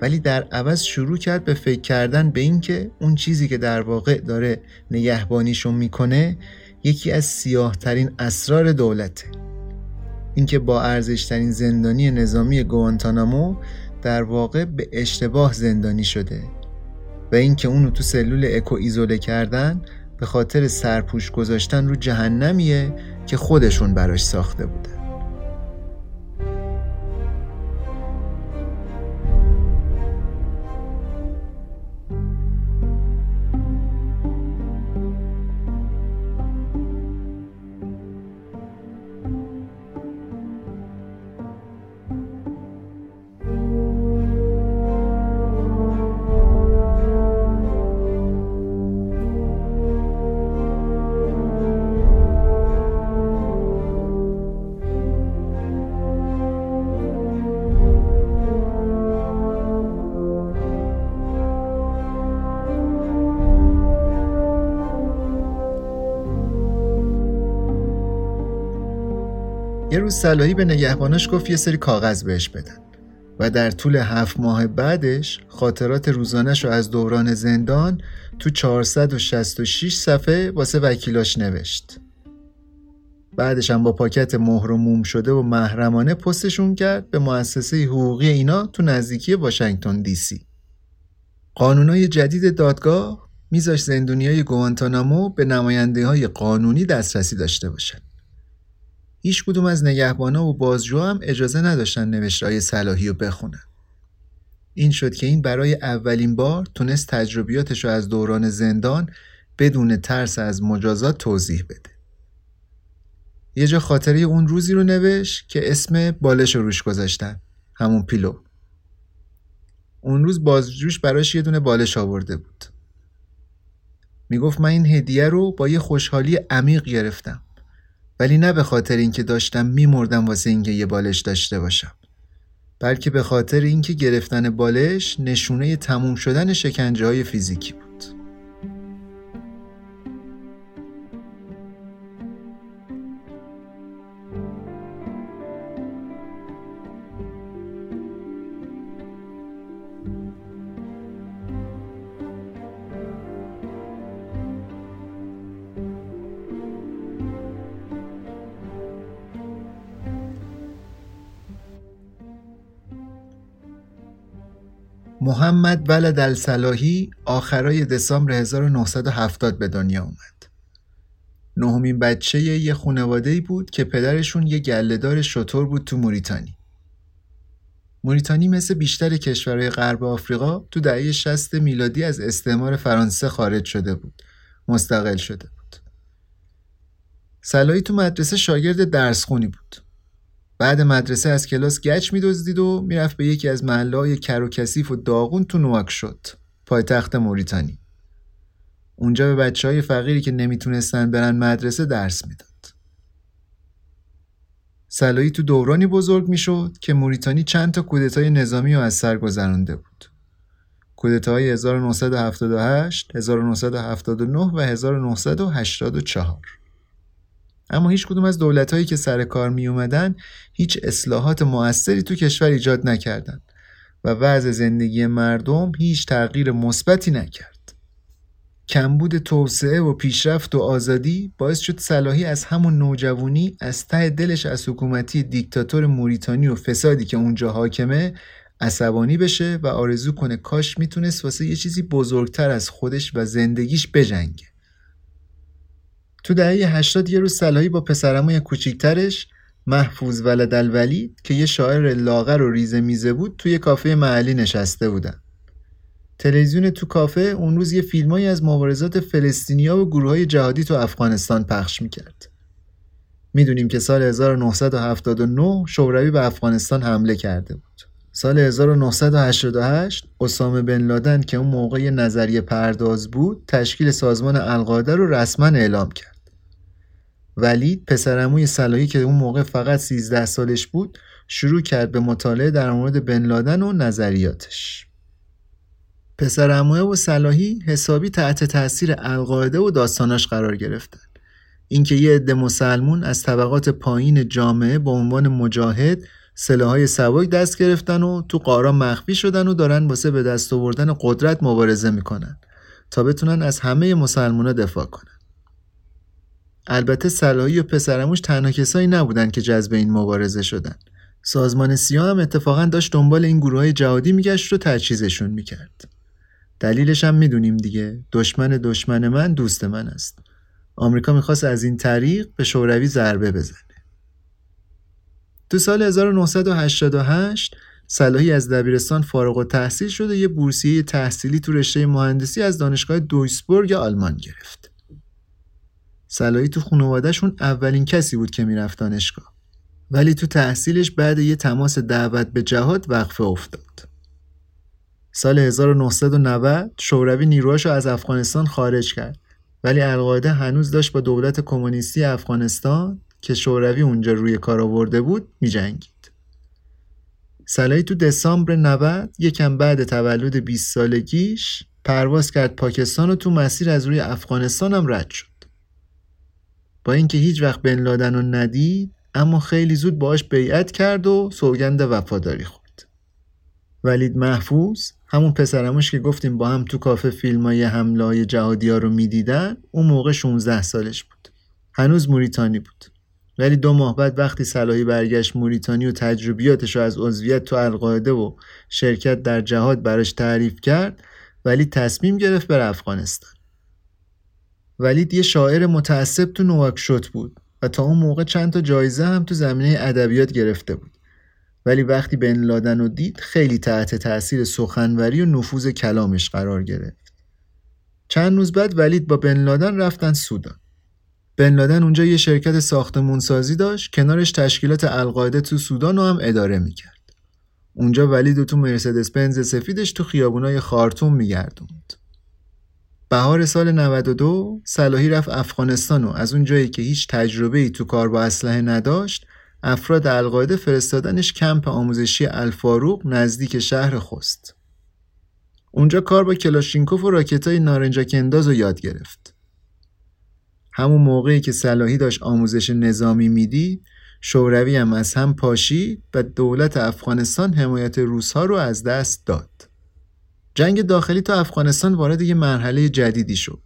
Speaker 1: ولی در عوض شروع کرد به فکر کردن به اینکه اون چیزی که در واقع داره نگهبانیشو می‌کنه یکی از سیاه ترین اسرار دولته. اینکه با ارزشترین زندانی نظامی گوانتانامو در واقع به اشتباه زندانی شده و اینکه اونو تو سلول اکو ایزوله کردن به خاطر سرپوش گذاشتن رو جهنمیه که خودشون براش ساخته بوده. روز صلاحی به نگهباناش گفت یه سری کاغذ بهش بدن و در طول هفت ماه بعدش خاطرات روزانش رو از دوران زندان تو 466 صفحه واسه وکیلاش نوشت. بعدش هم با پاکت مهر و موم شده و محرمانه پستشون کرد به مؤسسه حقوقی اینا تو نزدیکی واشنگتن دی سی. قانونای جدید دادگاه میذاش زندونی های گوانتانامو به نماینده های قانونی دسترسی داشته باشن. هیچ کدوم از نگهبانا و بازجو هم اجازه نداشتن نوشتهای صلاحی رو بخونن. این شد که این برای اولین بار تونست تجربیاتش رو از دوران زندان بدون ترس از مجازات توضیح بده. یه جا خاطره اون روزی رو نوشت که اسم بالش رو روش گذاشتن. همون پیلو. اون روز بازجوش براش یه دونه بالش آورده بود. می‌گفت من این هدیه رو با یه خوشحالی عمیق گرفتم. ولی نه به خاطر اینکه داشتم میمردم واسه اینکه یه بالش داشته باشم. بلکه به خاطر اینکه گرفتن بالش نشونه تموم شدن شکنجه های فیزیکی بود. محمد ولد الصلاحی آخرای دسامبر 1970 به دنیا اومد. نهمین بچه یه خانواده بود که پدرشون یه گلهدار شطور بود تو موریتانی. موریتانی مثل بیشتر کشورهای غرب آفریقا تو دهه 60 میلادی از استعمار فرانسه خارج شده بود. مستقل شده بود. صلاحی تو مدرسه شاگرد درسخونی بود. بعد مدرسه از کلاس گچ میدزدید و می‌رفت به یکی از محله کر و کثیف و داغون تو نواک شد پایتخت موریتانی. اونجا به بچه های فقیری که نمی‌تونستن برن مدرسه درس می‌داد. سلایی تو دورانی بزرگ می‌شد که موریتانی چند تا کودتای نظامی رو از سر گذرانده بود. کودتاهای 1978, 1979 و 1984 اما هیچ کدوم از دولت هایی که سر کار می اومدن هیچ اصلاحات موثری تو کشور ایجاد نکردند و وضع زندگی مردم هیچ تغییر مثبتی نکرد. کمبود توسعه و پیشرفت و آزادی باعث شد صلاحی از همون نوجوانی از ته دلش از حکومتی دیکتاتور موریتانی و فسادی که اونجا حاکمه عصبانی بشه و آرزو کنه کاش می‌تونست واسه یه چیزی بزرگتر از خودش و زندگیش بجنگه. تو دهه 80 یه روز صلاحی با پسرموی کوچیکترش محفوظ ولد الولی که یه شاعر لاغر و ریزه میزه بود توی کافه محلی نشسته بودن. تلویزیون تو کافه اون روز یه فیلمایی از مبارزات فلسطینیا و گروه های جهادی تو افغانستان پخش می‌کرد. می‌دونیم که سال 1979 شوروی به افغانستان حمله کرده بود. سال 1988 اسامه بن لادن که اون موقع نظریه پرداز بود تشکیل سازمان القاعده رو رسما اعلام کرد. ولید پسرموی صلاحی که اون موقع فقط 13 سالش بود شروع کرد به مطالعه در مورد بن لادن و نظریاتش. پسرموی و صلاحی حسابی تحت تاثیر القاعده و داستاناش قرار گرفتن. اینکه یه عده مسلمون از طبقات پایین جامعه به عنوان مجاهد سلاحهای سبک دست گرفتن و تو قارا مخفی شدن و دارن واسه به دست آوردن قدرت مبارزه می‌کنن تا بتونن از همه مسلمونا دفاع کنن. البته صلاحی و پسرموش تنها کسایی نبودن که جذب این مبارزه شدن. سازمان سیاه هم اتفاقا داشت دنبال این گروه های جهادی میگشت و تجهیزشون می‌کرد. دلیلش هم می‌دونیم دیگه. دشمن دشمن من دوست من است. آمریکا می‌خواست از این طریق به شوروی ضربه بزنه. تو سال 1988 صلاحی از دبیرستان فارغ و تحصیل شد و یه بورسیه تحصیلی تو رشته مهندسی از دانشگاه دویسبورگ آلمان گرفت. صلاحی تو خانوادهشون اولین کسی بود که می‌رفت دانشگاه. ولی تو تحصیلش بعد یه تماس دعوت به جهاد وقفه افتاد. سال 1990 شوروی نیروهاشو از افغانستان خارج کرد. ولی القاعده هنوز داشت با دولت کمونیستی افغانستان که شوروی اونجا روی کار آورده بود میجنگید. صلاحی تو دسامبر 90 یکم بعد تولد 20 سالگیش پرواز کرد پاکستان و تو مسیر از روی افغانستان هم رد شد. با اینکه هیچ وقت بن لادن رو ندید اما خیلی زود باهاش بیعت کرد و سوگند وفاداری خورد. ولید محفوظ همون پسرموش که گفتیم با هم تو کافه فیلم های حمله های جهادی ها رو می‌دیدن اون موقع 16 سالش بود. هنوز موریتانی بود. ولی دو ماه بعد وقتی صلاحی برگشت موریتانی و تجربیاتش رو از عضویت تو القاعده و شرکت در جهاد براش تعریف کرد ولی تصمیم گرفت بر افغانستان. ولید یه شاعر متعصب تو نواکشوت بود و تا اون موقع چند تا جایزه هم تو زمینه ادبیات گرفته بود ولی وقتی بن لادن رو دید خیلی تحت تاثیر سخنوری و نفوذ کلامش قرار گرفت. چند روز بعد ولید با بن لادن رفتن سودان. بن لادن اونجا یه شرکت ساختمون سازی داشت کنارش تشکیلات القاعده تو سودان رو هم اداره می‌کرد. اونجا ولید و تو مرسدس بنز سفیدش تو خیابونای خارتوم میگردوند. بهار سال 92 صلاحی رفت افغانستان و از اون جایی که هیچ تجربه ای تو کار با اسلحه نداشت افراد القاعده فرستادنش کمپ آموزشی الفاروق نزدیک شهر خست. اونجا کار با کلاشینکوف و راکتای نارنجک انداز رو یاد گرفت. همون موقعی که صلاحی داشت آموزش نظامی میدی شوروی هم از هم پاشید و دولت افغانستان حمایت روسها رو از دست داد. جنگ داخلی تا افغانستان وارد یه مرحله جدیدی شد.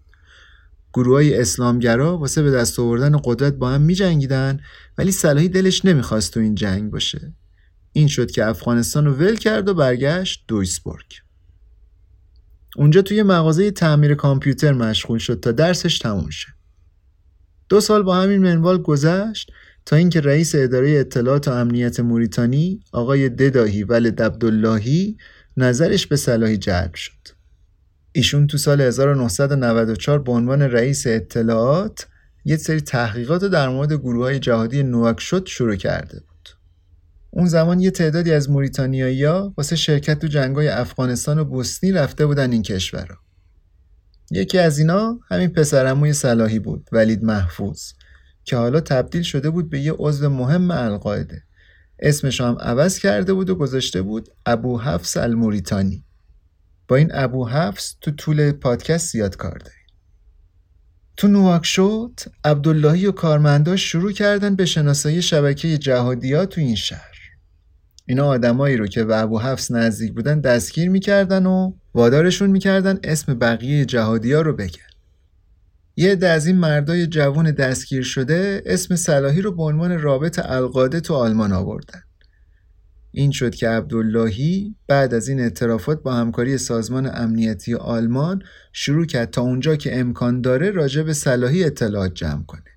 Speaker 1: گروه های اسلامگرا واسه به دست آوردن قدرت با هم می جنگیدن ولی صلاحی دلش نمی‌خواست تو این جنگ باشه. این شد که افغانستان رو ول کرد و برگشت دویسبورگ. اونجا توی مغازه تعمیر کامپیوتر مشغول شد تا درسش تموم شه. دو سال با همین منوال گذشت تا اینکه رئیس اداره اطلاعات و امنیت موریتانی آقای دداهی ولد عبداللهی نظرش به صلاحی جلب شد. ایشون تو سال 1994 به عنوان رئیس اطلاعات یه سری تحقیقات در مورد گروه های جهادی نواکشوت شروع کرده بود. اون زمان یه تعدادی از موریتانیایی ها واسه شرکت تو جنگای افغانستان و بوسنی رفته بودن این کشورها. یکی از اینا همین پسرموی صلاحی بود ولید محفوظ که حالا تبدیل شده بود به یه عضو مهم القاعده اسمش هم عوض کرده بود و گذاشته بود ابو حفص الموریتانی. با این ابو حفص تو طول پادکست زیاد کار داریم. تو نواکشوت عبداللهی و کارمنداش شروع کردن به شناسایی شبکه جهادیا تو این شهر. اینا آدمایی رو که به ابو حفص نزدیک بودن دستگیر می‌کردن و وادارشون می‌کردن اسم بقیه جهادیا رو بگن. یه عده از این مردای جوان دستگیر شده اسم صلاحی رو به عنوان رابط القاده تو آلمان آوردن. این شد که عبداللهی بعد از این اعترافات با همکاری سازمان امنیتی آلمان شروع کرد تا اونجا که امکان داره راجع به صلاحی اطلاعات جمع کنه.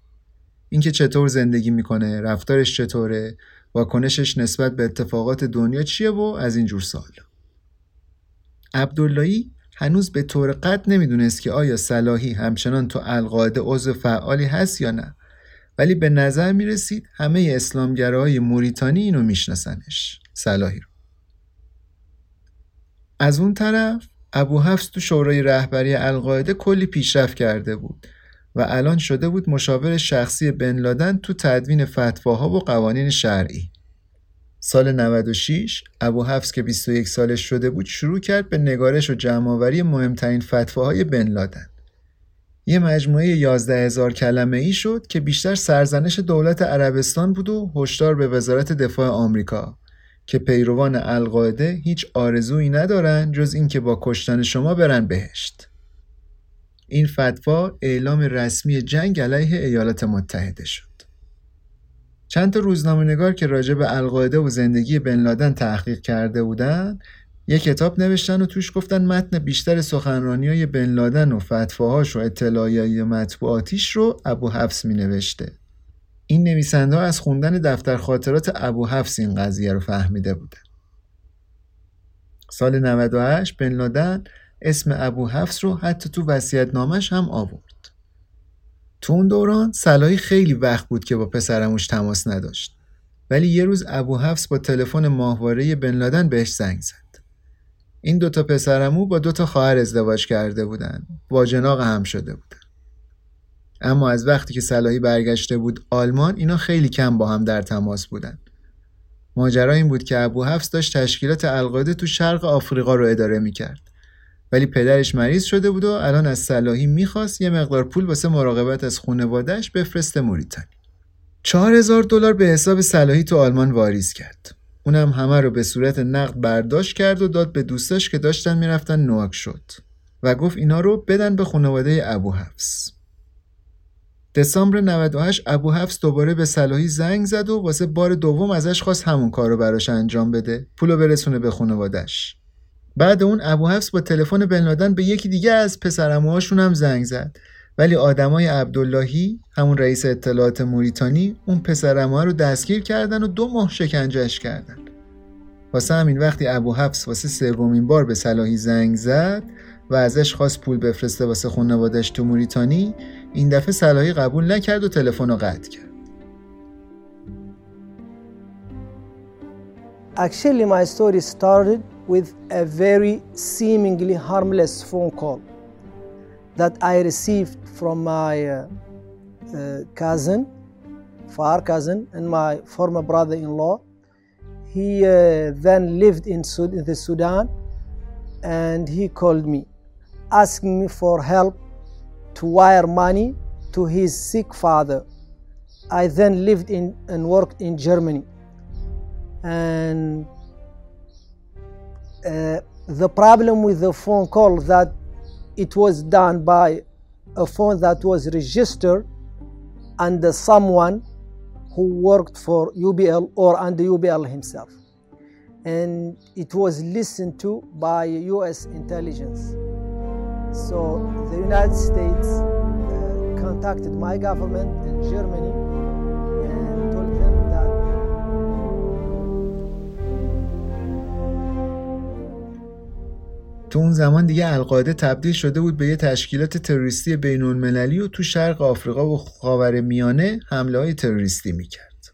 Speaker 1: اینکه چطور زندگی می‌کنه، رفتارش چطوره، واکنشش نسبت به اتفاقات دنیا چیه و از این جور سوال. عبداللهی هنوز به طور قطع نمی‌دونست که آیا صلاحی همچنان تو القاعده عضو فعالی هست یا نه. ولی به نظر می رسید همه اسلامگراهای موریتانی اینو میشناسنش صلاحی رو. از اون طرف ابو حفظ تو شورای رهبری القاعده کلی پیشرفت کرده بود و الان شده بود مشاور شخصی بن لادن تو تدوین فتواها و قوانین شرعی. سال 96 ابو حفظ که 21 سالش شده بود شروع کرد به نگارش و جمعآوری مهمترین فتواهای بن لادن. یه مجموعه 11 هزار کلمه ای شد که بیشتر سرزنش دولت عربستان بود و هشدار به وزارت دفاع آمریکا که پیروان القاعده هیچ آرزویی ندارن جز اینکه با کشتن شما برن بهشت. این فتوا اعلام رسمی جنگ علیه ایالات متحده شد. چند تا روزنامه نگار که راجع به القاعده و زندگی بن لادن تحقیق کرده بودن یه کتاب نوشتن و توش گفتن متن بیشتر سخنرانی های بن لادن و فتواهاش و اطلاعیه مطبوعاتیش رو ابو حفص می نوشته. این نویسنده از خوندن دفتر خاطرات ابو حفص این قضیه رو فهمیده بودن. سال 98 بن لادن اسم ابو حفص رو حتی تو وسیعت نامش هم آورد. تو اون دوران صلاحی خیلی وقت بود که با پسرموش تماس نداشت. ولی یه روز ابو حفص با تلفن ماهواره بن لادن بهش زنگ زد. این دوتا پسرمو با دوتا خواهر ازدواج کرده بودن. واجناق هم شده بودن. اما از وقتی که صلاحی برگشته بود آلمان اینا خیلی کم با هم در تماس بودن. ماجرا این بود که ابو حفص داشت تشکیلات القاعده تو شرق آفریقا رو اداره می‌کرد. ولی پدرش مریض شده بود و الان از صلاحی می‌خواست یه مقدار پول واسه مراقبت از خانوادهش بفرسته موریتانی. چهار هزار دلار به حساب صلاحی تو آلمان واریز کرد. اونم همه رو به صورت نقد برداشت کرد و داد به دوستاش که داشتن می‌رفتن نواک شد و گفت اینا رو بدن به خانواده ابو حفص. دسامبر 98 ابو حفص دوباره به صلاحی زنگ زد و واسه بار دوم ازش خواست همون کار رو براش انجام بده پولو برسونه به خانوادهش بعد اون ابو حفص با تلفن بن به یکی دیگه از پسرموهاشون هم زنگ زد. ولی آدمای عبداللهی همون رئیس اطلاعات موریتانی اون پسرموها رو دستگیر کردن و دو ماه شکنجهش کردن. واسه همین وقتی ابو حفص واسه سومین بار به صلاحی زنگ زد و ازش خواست پول بفرسته واسه خانوادش تو موریتانی این دفعه صلاحی قبول نکرد و تلفن رو قطع کرد.
Speaker 2: Actually, my story started with a very seemingly harmless phone call that I received from my uh, uh, cousin, far cousin, and my former brother in law. He uh, then lived in, Sud- in the Sudan and he called me asking me for help to wire money to his sick father. I then lived in and worked in Germany. And uh, the problem with the phone call that it was done by a phone that was registered under someone who worked for UBL or under UBL himself. And it was listened to by US intelligence. So the United States uh, contacted my government in Germany
Speaker 1: تو اون زمان دیگه القاعده تبدیل شده بود به یه تشکیلات تروریستی بین المللی و تو شرق آفریقا و خاور میانه حمله های تروریستی می‌کرد.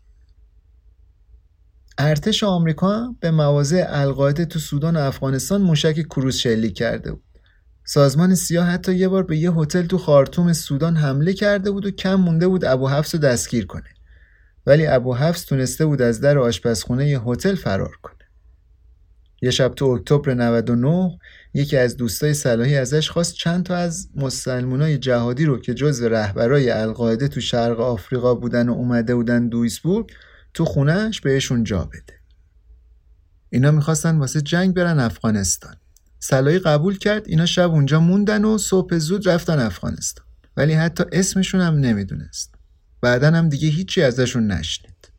Speaker 1: ارتش آمریکا به مواضع القاعده تو سودان و افغانستان موشک کروز شلیک کرده بود. سازمان سیاه حتی یه بار به یه هتل تو خارتوم سودان حمله کرده بود و کم مونده بود ابو حفص رو دستگیر کنه. ولی ابو حفص تونسته بود از در آشپزخونه یه هتل فرار کنه. یه شب تو اکتبر 99 یکی از دوستای صلاحی ازش خواست چند تا از مسلمانای جهادی رو که جزو رهبرای القاعده تو شرق آفریقا بودن و اومده بودن دویسبورگ تو خونهش بهشون جا بده. اینا می‌خواستن واسه جنگ برن افغانستان. صلاحی قبول کرد اینا شب اونجا موندن و صبح زود رفتن افغانستان. ولی حتی اسمشون هم نمی‌دونست. بعدا هم دیگه هیچی ازشون نشنید.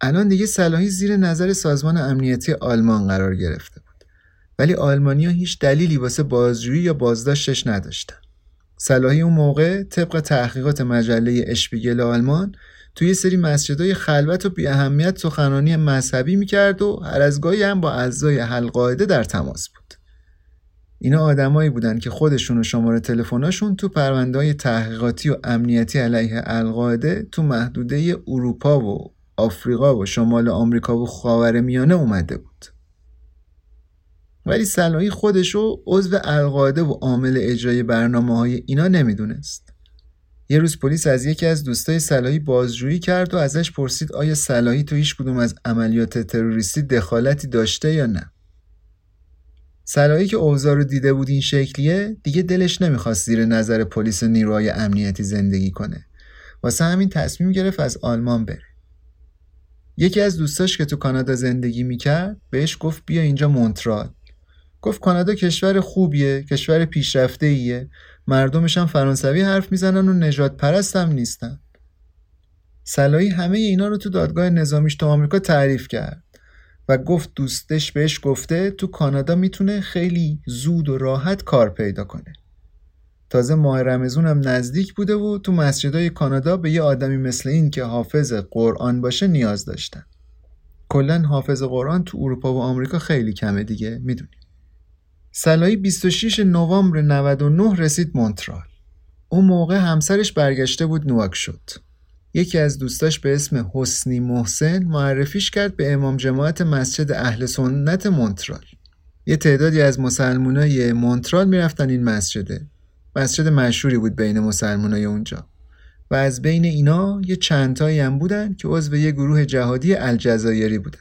Speaker 1: الان دیگه صلاحی زیر نظر سازمان امنیتی آلمان قرار گرفته. ولی آلمانیا هیچ دلیلی واسه بازجویی یا بازداشتش نداشتن. صلاحی اون موقع طبق تحقیقات مجله اشپیگل آلمان توی سری مسجدهای خلوت و بی اهمیت سخنرانی مذهبی می‌کرد و هر از گاهی هم با اعضای القاعده در تماس بود. اینا آدمایی بودن که خودشون و شماره تلفناشون تو پرونده‌های تحقیقاتی و امنیتی علیه القاعده تو محدوده اروپا و آفریقا و شمال آمریکا و خاورمیانه اومده بود. ولی صلاحی خودشو عضو القاعده و عامل اجرای برنامه های اینا نمی‌دونست. یه روز پلیس از یکی از دوستای صلاحی بازجویی کرد و ازش پرسید آیا صلاحی تو هیچ کدوم از عملیات تروریستی دخالتی داشته یا نه. صلاحی که اوضاع رو دیده بود این شکلیه دیگه دلش نمی‌خواست زیر نظر پلیس و نیروهای امنیتی زندگی کنه. واسه همین تصمیم گرفت از آلمان بره. یکی از دوستاش که تو کانادا زندگی می‌کرد بهش گفت بیا اینجا مونترال. گفت کانادا کشور خوبیه، کشور پیشرفته ایه، مردمش هم فرانسوی حرف می‌زنن و نجات پرست هم نیستن. سلایی همه اینا رو تو دادگاه نظامیش تو آمریکا تعریف کرد و گفت دوستش بهش گفته تو کانادا می‌تونه خیلی زود و راحت کار پیدا کنه. تازه ماه رمزون هم نزدیک بوده و تو مسجدهای کانادا به یه آدمی مثل این که حافظ قرآن باشه نیاز داشتن. کلا حافظ قرآن تو اروپا و آمریکا خیلی کمه دیگه می‌دونی. سلایی 26 نوامبر 99 رسید مونترال. اون موقع همسرش برگشته بود نواک شد. یکی از دوستاش به اسم حسنی محسن معرفیش کرد به امام جماعت مسجد اهل سنت مونترال. یه تعدادی از مسلمانای مونترال می‌رفتن این مسجده. مسجد مشهوری بود بین مسلمانای اونجا. و از بین اینا یه چندتایی هم بودن که عضو یه گروه جهادی الجزایری بودن.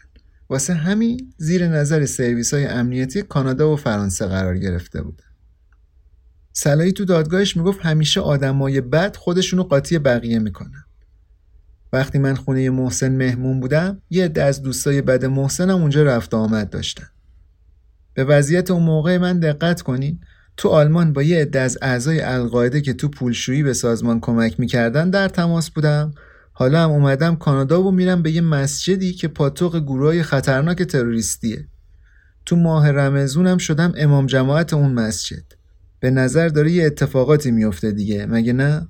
Speaker 1: واسه همین زیر نظر سرویس های امنیتی کانادا و فرانسه قرار گرفته بودن. سلایی تو دادگاهش می‌گفت همیشه آدمای بد خودشونو قاطی بقیه می‌کنن. وقتی من خونه محسن مهمون بودم یه عده از دوستای بد محسنم اونجا رفت آمد داشتن. به وضعیت اون موقع من دقت کنین تو آلمان با یه عده از اعضای القاعده که تو پولشویی به سازمان کمک می‌کردن در تماس بودم حالا هم اومدم کانادا و میرم به یه مسجدی که پاتوق گروهای خطرناک تروریستیه. تو ماه رمزونم شدم امام جماعت اون مسجد. به نظر داره یه اتفاقاتی میفته دیگه مگه نه؟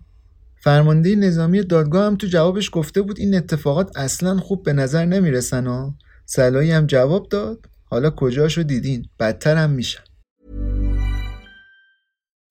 Speaker 1: فرمانده نظامی دادگاه هم تو جوابش گفته بود این اتفاقات اصلا خوب به نظر نمی‌رسن ها صلاحی هم جواب داد. حالا کجاشو دیدین؟ بدتر هم میشن.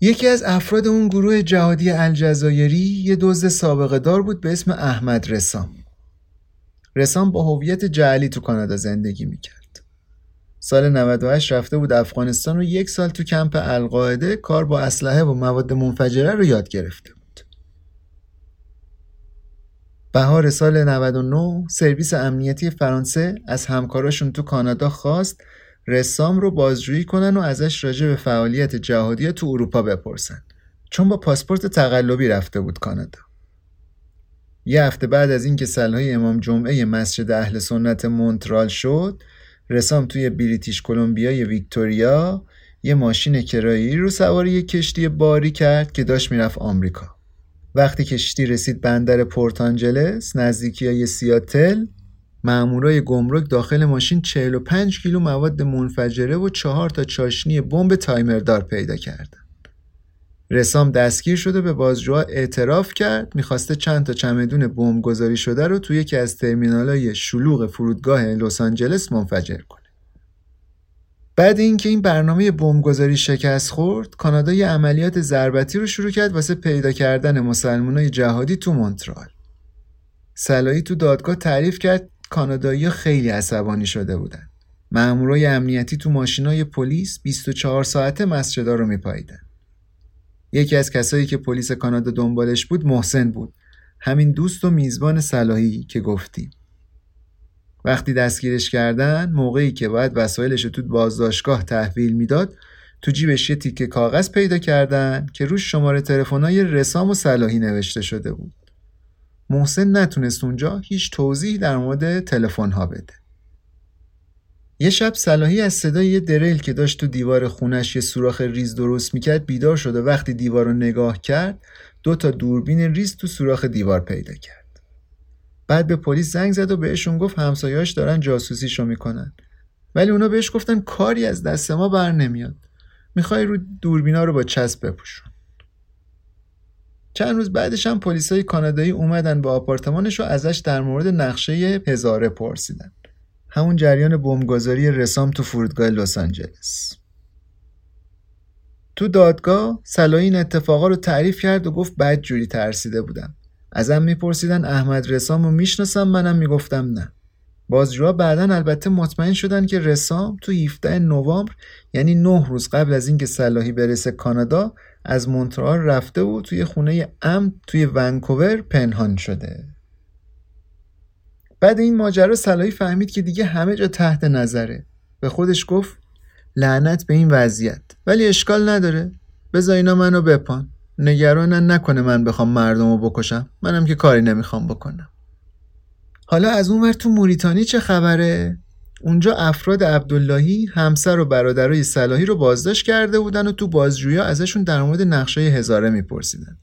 Speaker 1: یکی از افراد اون گروه جهادی الجزایری یه دزد سابقه دار بود به اسم احمد رسام. رسام با هویت جعلی تو کانادا زندگی می‌کرد. سال 98 رفته بود افغانستان و یک سال تو کمپ القاعده کار با اسلحه و مواد منفجره رو یاد گرفته بود. بهار سال 99 سرویس امنیتی فرانسه از همکاراشون تو کانادا خواست رسام رو بازجویی کنن و ازش راجع به فعالیت جهادی تو اروپا بپرسن. چون با پاسپورت تقلبی رفته بود کانادا. یه هفته بعد از اینکه سلهای امام جمعه مسجد اهل سنت مونترال شد رسام توی بریتیش کلمبیای ویکتوریا یه ماشین کرایی رو سوار یه کشتی باری کرد که داشت می‌رفت آمریکا. وقتی کشتی رسید بندر پورت آنجلس نزدیکی های سیاتل مامورای گمرک داخل ماشین 45 کیلو مواد منفجره و چهار تا چاشنی بمب تایمردار پیدا کردن. رسام دستگیر شده به بازجوها اعتراف کرد می‌خواسته چند تا چمدون بمب گذاری شده رو توی یکی از ترمینالای شلوغ فرودگاه لس آنجلس منفجر کنه. بعد اینکه این برنامه بمبگذاری شکست خورد، کانادا یه عملیات ضربتی رو شروع کرد واسه پیدا کردن مسلمانای جهادی تو مونترال. سلایی تو دادگاه تعریف کرد کانادایی خیلی عصبانی شده بودن. مامورای امنیتی تو ماشینای پلیس 24 ساعته مسجدا رو میپاییدن. یکی از کسایی که پلیس کانادا دنبالش بود محسن بود. همین دوست و میزبان صلاحی که گفتیم. وقتی دستگیرش کردن موقعی که باید وسایلش تو بازداشتگاه تحویل می‌داد تو جیبش یه تیکه کاغذ پیدا کردن که روش شماره تلفن‌های رسام و صلاحی نوشته شده بود. محسن نتونست اونجا هیچ توضیحی در مورد تلفن ها بده. یه شب صلاحی از صدای یه دریل که داشت تو دیوار خونش یه سوراخ ریز درست می‌کرد بیدار شد و وقتی دیوار رو نگاه کرد دو تا دوربین ریز تو سوراخ دیوار پیدا کرد. بعد به پلیس زنگ زد و بهشون گفت همسایهاش دارن جاسوسیشو می‌کنن. ولی اونا بهش گفتن کاری از دست ما بر نمیاد. می‌خوای رو دوربینا رو با چسب بپوشون. چند روز بعدش هم پلیسای کانادایی اومدن با آپارتمانش و ازش در مورد نقشه هزاره پرسیدن. همون جریان بمبگذاری رسام تو فرودگاه لس آنجلس. تو دادگاه سلایی این اتفاقا رو تعریف کرد و گفت بد جوری ترسیده بودم. ازم میپرسیدن احمد رسام رو می‌شناسم منم می‌گفتم نه. بازجوها بعدا البته مطمئن شدن که رسام تو 17 نوامبر یعنی 9 روز قبل از اینکه صلاحی برسه کانادا از مونترال رفته و توی خونه ام توی ونکوور پنهان شده. بعد این ماجرا صلاحی فهمید که دیگه همه جا تحت نظره. به خودش گفت لعنت به این وضعیت. ولی اشکال نداره. بذار اینا منو بپان. نگرانن نکنه من بخوام مردم رو بکشم. منم که کاری نمی‌خوام بکنم. حالا از اون ور تو موریتانی چه خبره؟ اونجا افراد عبداللهی همسر و برادرای صلاحی رو بازداشت کرده بودن و تو بازجویی ازشون در مورد نقشه هزاره میپرسیدن.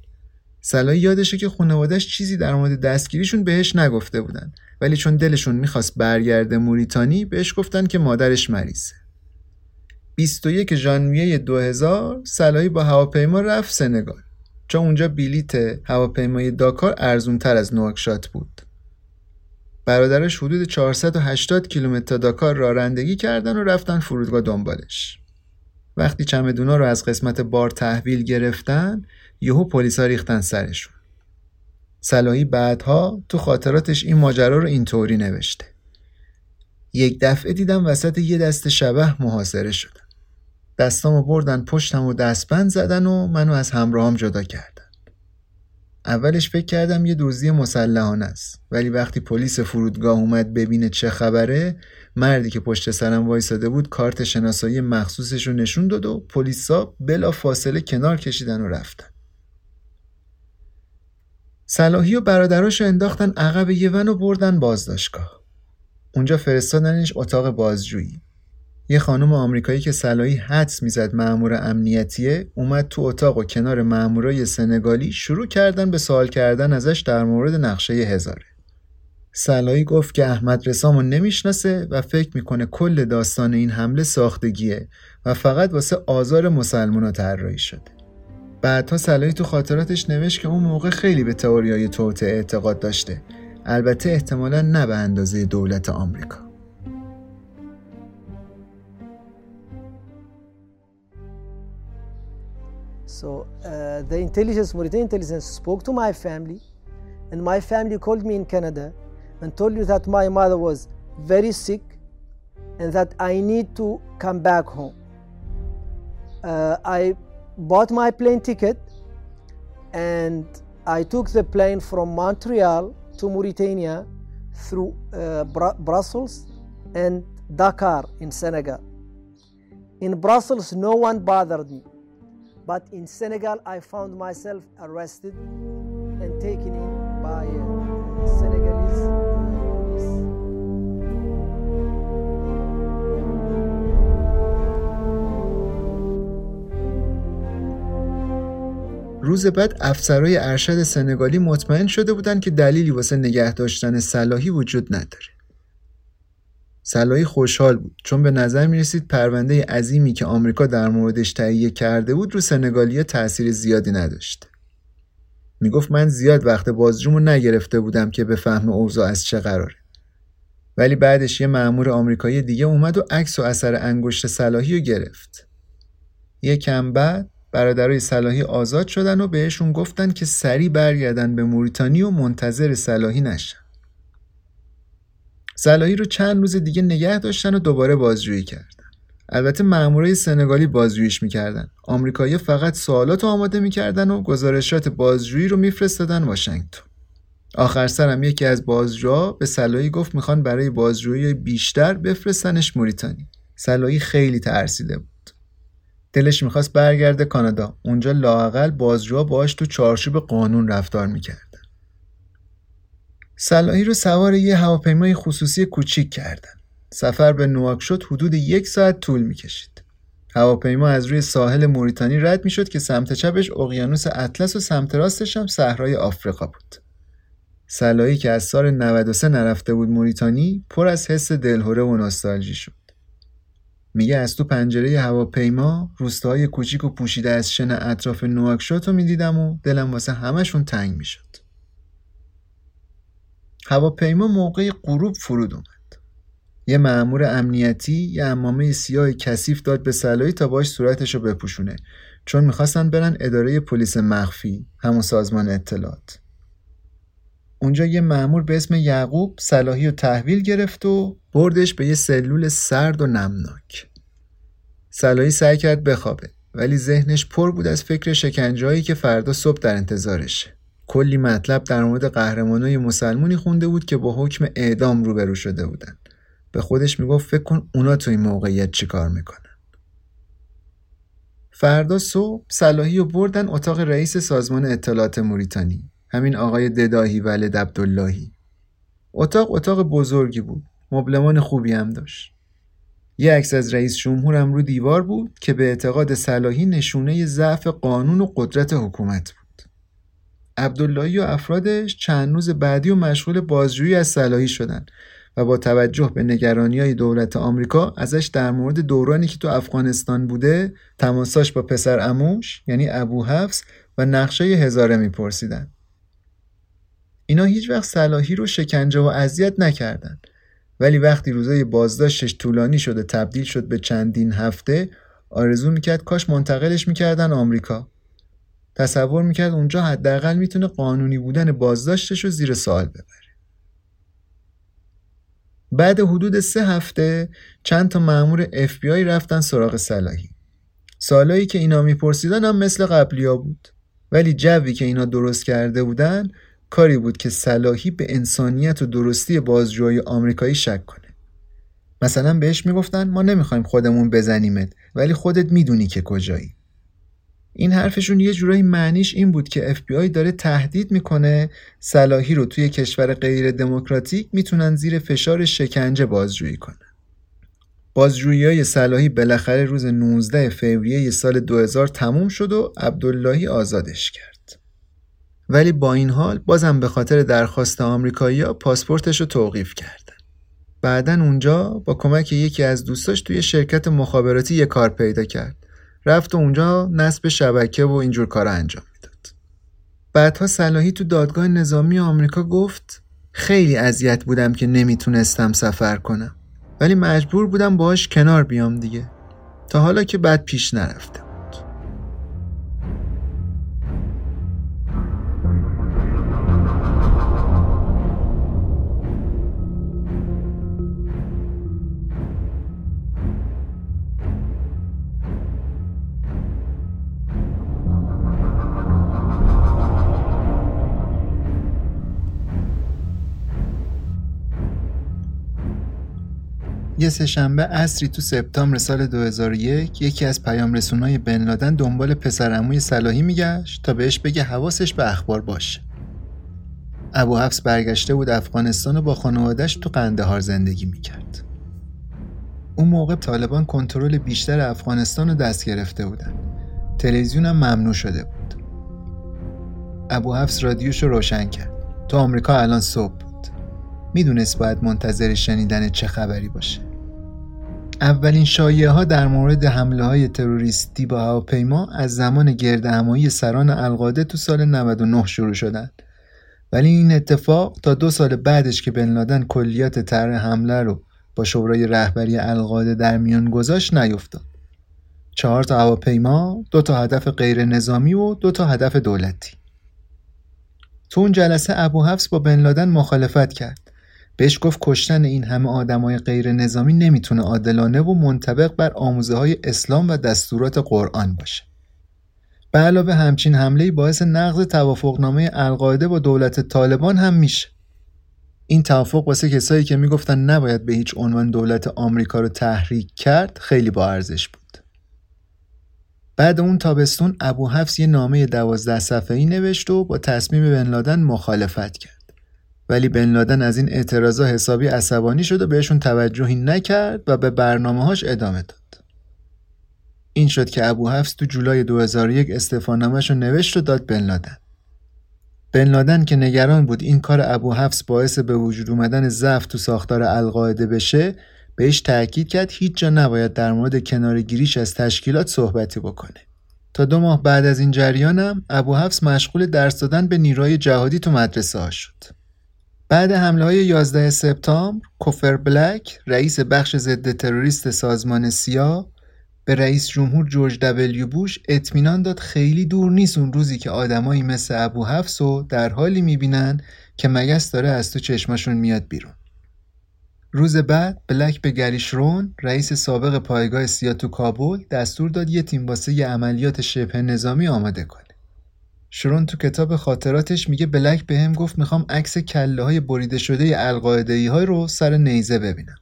Speaker 1: صلاحی یادشه که خانوادش چیزی در مورد دستگیریشون بهش نگفته بودن ولی چون دلشون می‌خواست برگرده موریتانی بهش گفتن که مادرش مریضه. 21 ژانویه 2000 صلاحی با هواپیما رفت سنگال چون اونجا بلیت هواپیمای داکار ارزونتر از نواکشات بود. برادرش حدود 480 کیلومتر تا داکار رانندگی کردن و رفتن فرودگاه دنبالش. وقتی چمدونا رو از قسمت بار تحویل گرفتن، یهو پلیسا ریختن سرشون. صلاحی بعدها تو خاطراتش این ماجرا رو اینطوری نوشته. یک دفعه دیدم وسط یه دست شبه محاصره شدن. دستامو بردن پشتم و دستبند زدن و منو از همراهام جدا کردن. اولش فکر کردم یه دزدی مسلحانه است. ولی وقتی پلیس فرودگاه اومد ببینه چه خبره مردی که پشت سرم وایساده بود کارت شناسایی مخصوصش رو نشون داد و پلیسا بلا فاصله کنار کشیدن و رفتن. صلاحی و برادراش رو انداختن عقب یه ون و بردن بازداشتگاه. اونجا فرستادنش اتاق بازجویی. یه خانم آمریکایی که صلاحی حدس می‌زد مأمور امنیتیه اومد تو اتاق و کنار مأمورای سنگالی شروع کردن به سوال کردن ازش در مورد نقشه هزاره. صلاحی گفت که احمد رسامو نمی‌شناسه و فکر می‌کنه کل داستان این حمله ساختگیه و فقط واسه آزار مسلمونا طراحی شده. بعدها صلاحی تو خاطراتش نوشت که اون موقع خیلی به تئوریای توطئه اعتقاد داشته. البته احتمالا نه به اندازه دولت آمریکا.
Speaker 2: So uh, the intelligence, Mauritanian intelligence, spoke to my family, and my family called me in Canada and told me that my mother was very sick and that I need to come back home. Uh, I bought my plane ticket and I took the plane from Montreal to Mauritania through uh, Br- Brussels and Dakar in Senegal. In Brussels, no one bothered me. But in Senegal, I found myself arrested and taken in by uh, Senegalese.
Speaker 1: روز بعد افسرای ارشد سنگالی مطمئن شده بودند که دلیلی واسه نگه داشتن صلاحی وجود نداره. صلاحی خوشحال بود چون به نظر می رسید پرونده عظیمی که آمریکا در موردش تهیه کرده بود رو سنگالیا تاثیر زیادی نداشته. می گفت من زیاد وقت بازجومو نگرفته بودم که بفهم اوضاع از چه قراره. ولی بعدش یه مأمور آمریکایی دیگه اومد و عکس و اثر انگشت صلاحی رو گرفت. کم بعد برادرای صلاحی آزاد شدن و بهشون گفتن که سریع برگردن به موریتانی و منتظر صلاحی نشن. صلاحی رو چند روز دیگه نگه داشتن و دوباره بازجویی کردن. البته مامورای سنگالی بازجوییش می‌کردن. آمریکایی فقط سوالات آماده می‌کردن و گزارشات بازجویی رو میفرستادن واشنگتن. آخر سرم یکی از بازجوها به صلاحی گفت می‌خوان برای بازجویی بیشتر بفرستنش موریتانی. صلاحی خیلی ترسیده بود. دلش می‌خواست برگرده کانادا. اونجا لاقل بازجوها باهاش تو چارچوب قانون رفتار می‌کردن. صلاحی رو سوار یه هواپیمای خصوصی کوچیک کردن. سفر به نواکشوت حدود یک ساعت طول می‌کشید. هواپیما از روی ساحل موریتانی رد می‌شد که سمت چپش اقیانوس اطلس و سمت راستش هم صحرای آفریقا بود. صلاحی که از سال 93 نرفته بود موریتانی پر از حس دلهوره و نوستالژی شد. میگه از تو پنجره هواپیما روستاهای کوچیک و پوشیده از شن اطراف نواکشوت رو می‌دیدم و دلم واسه همشون تنگ می‌شد. هواپیما موقع غروب فرود اومد. یه مأمور امنیتی یه امامه سیاه کثیف داد به صلاحی تا باش صورتش رو بپوشونه چون می‌خواستن برن اداره پلیس مخفی همون سازمان اطلاعات. اونجا یه مأمور به اسم یعقوب صلاحی رو تحویل گرفت و بردش به یه سلول سرد و نمناک. صلاحی سعی کرد بخوابه ولی ذهنش پر بود از فکر شکنجهایی که فردا صبح در انتظارشه. کلی مطلب در مورد قهرمانای مسلمونی خونده بود که با حکم اعدام روبرو شده بودن. به خودش می‌گفت فکر کن اونا تو این موقعیت چیکار می‌کنن. فردا صبح صلاحی رو بردن اتاق رئیس سازمان اطلاعات موریتانی. همین آقای دداهی ولد عبداللهی. اتاق اتاق بزرگی بود. مبلمان خوبی هم داشت. یه عکس از رئیس جمهور هم رو دیوار بود که به اعتقاد صلاحی نشونه ضعف قانون و قدرت حکومت بود. عبداللهی و افرادش چند روز بعدی و مشغول بازجویی از صلاحی شدن و با توجه به نگرانی های دولت آمریکا ازش در مورد دورانی که تو افغانستان بوده تماساش با پسر اموش یعنی ابو حفظ و نقشه هزاره میپرسیدن. اینا هیچ وقت صلاحی رو شکنجه و اذیت نکردن ولی وقتی روزای بازداشتش طولانی شده تبدیل شد به چندین هفته آرزو می‌کرد کاش منتقلش می‌کردن آمریکا تصور می‌کرد اونجا حداقل می‌تونه قانونی بودن بازداشتش رو زیر سوال ببره. بعد حدود سه هفته چند تا مأمور FBI رفتن سراغ صلاحی. سالایی که اینا میپرسیدن هم مثل قبلیا بود. ولی جوی که اینا درست کرده بودن کاری بود که صلاحی به انسانیت و درستی بازجوهای آمریکایی شک کنه. مثلا بهش می‌گفتن ما نمی‌خوایم خودمون بزنیمت ولی خودت می‌دونی که کجایی. این حرفشون یه جورایی معنیش این بود که FBI داره تهدید می‌کنه صلاحی رو توی کشور غیر دموکراتیک می‌تونن زیر فشار شکنجه بازجویی کنن. بازجویی های صلاحی بالاخره روز 19 فوریه سال 2000 تموم شد و عبداللهی آزادش کرد. ولی با این حال بازم به خاطر درخواست آمریکایی‌ها پاسپورتش رو توقیف کردن. بعدا اونجا با کمک یکی از دوستاش توی شرکت مخابراتی یه کار پیدا کرد. رفت و اونجا نصب شبکه و اینجور کار انجام می‌داد. بعدها صلاحی تو دادگاه نظامی آمریکا گفت خیلی اذیت بودم که نمی‌تونستم سفر کنم. ولی مجبور بودم باهاش کنار بیام دیگه. تا حالا که بعد پیش نرفته یه سهشنبه اصری تو سپتامبر سال 2001 یکی از پیام رسونای بن لادن دنبال پسرعموی صلاحی میگشت تا بهش بگه حواسش به اخبار باشه. ابو حفص برگشته بود افغانستان و با خانوادش تو قندهار زندگی می‌کرد. اون موقع طالبان کنترل بیشتر افغانستان رو دست گرفته بودن. تلویزیون هم ممنوع شده بود. ابو حفص رادیوش رو روشن کرد. تو آمریکا الان صبح. می‌دونست باید منتظر شنیدن چه خبری باشه. اولین شایعه ها در مورد حمله های تروریستی با هواپیما از زمان گرد همایی سران القاده تو سال 99 شروع شدند. ولی این اتفاق تا دو سال بعدش که بن لادن کلیات طرح حمله رو با شورای رهبری القاده در میان گذاشت نیفتاد. چهار تا هواپیما، دو تا هدف غیر نظامی و دو تا هدف دولتی. تو اون جلسه ابو حفص با بن لادن مخالفت کرد. بهش گفت کشتن این همه آدمای غیر نظامی نمی‌تونه عادلانه و منطبق بر آموزه های اسلام و دستورات قرآن باشه. به علاوه همچین حمله باعث نقض توافقنامه القاعده با دولت طالبان هم میشه. این توافق واسه کسایی که می‌گفتن نباید به هیچ عنوان دولت آمریکا رو تحریک کرد خیلی با ارزش بود. بعد اون تابستون ابو حفص یه نامه دوازده صفحه‌ای نوشت و با تصمیم بن لادن مخالفت کرد. ولی بن لادن از این اعتراضا حسابی عصبانی شد و بهشون توجهی نکرد و به برنامه‌هاش ادامه داد. این شد که ابو حفص تو جولای 2001 استعفانامه‌ش رو نوشت و داد بن لادن. بن لادن که نگران بود این کار ابو حفص باعث به وجود اومدن ضعف تو ساختار القاعده بشه بهش تاکید کرد هیچ جا نباید در مورد کنارگیریش از تشکیلات صحبتی بکنه. تا دو ماه بعد از این جریانم ابو حفص مشغول درس دادن به نیروهای جهادی تو مدرسه ها شد. بعد حمله های 11 سپتامبر کوفر بلک رئیس بخش ضد تروریست سازمان سیا به رئیس جمهور جورج دبلیو بوش اطمینان داد خیلی دور نیست اون روزی که آدمایی مثل ابو حفص و در حالی می‌بینن که مگس داره از تو چشمشون میاد بیرون. روز بعد بلک به گریشرون رئیس سابق پایگاه سیا تو کابل دستور داد یه تیم واسه عملیات شبه نظامی آماده کنه. شرون تو کتاب خاطراتش میگه بلک به هم گفت می‌خوام عکس کله های بریده شده القاعده های رو سر نیزه ببینم.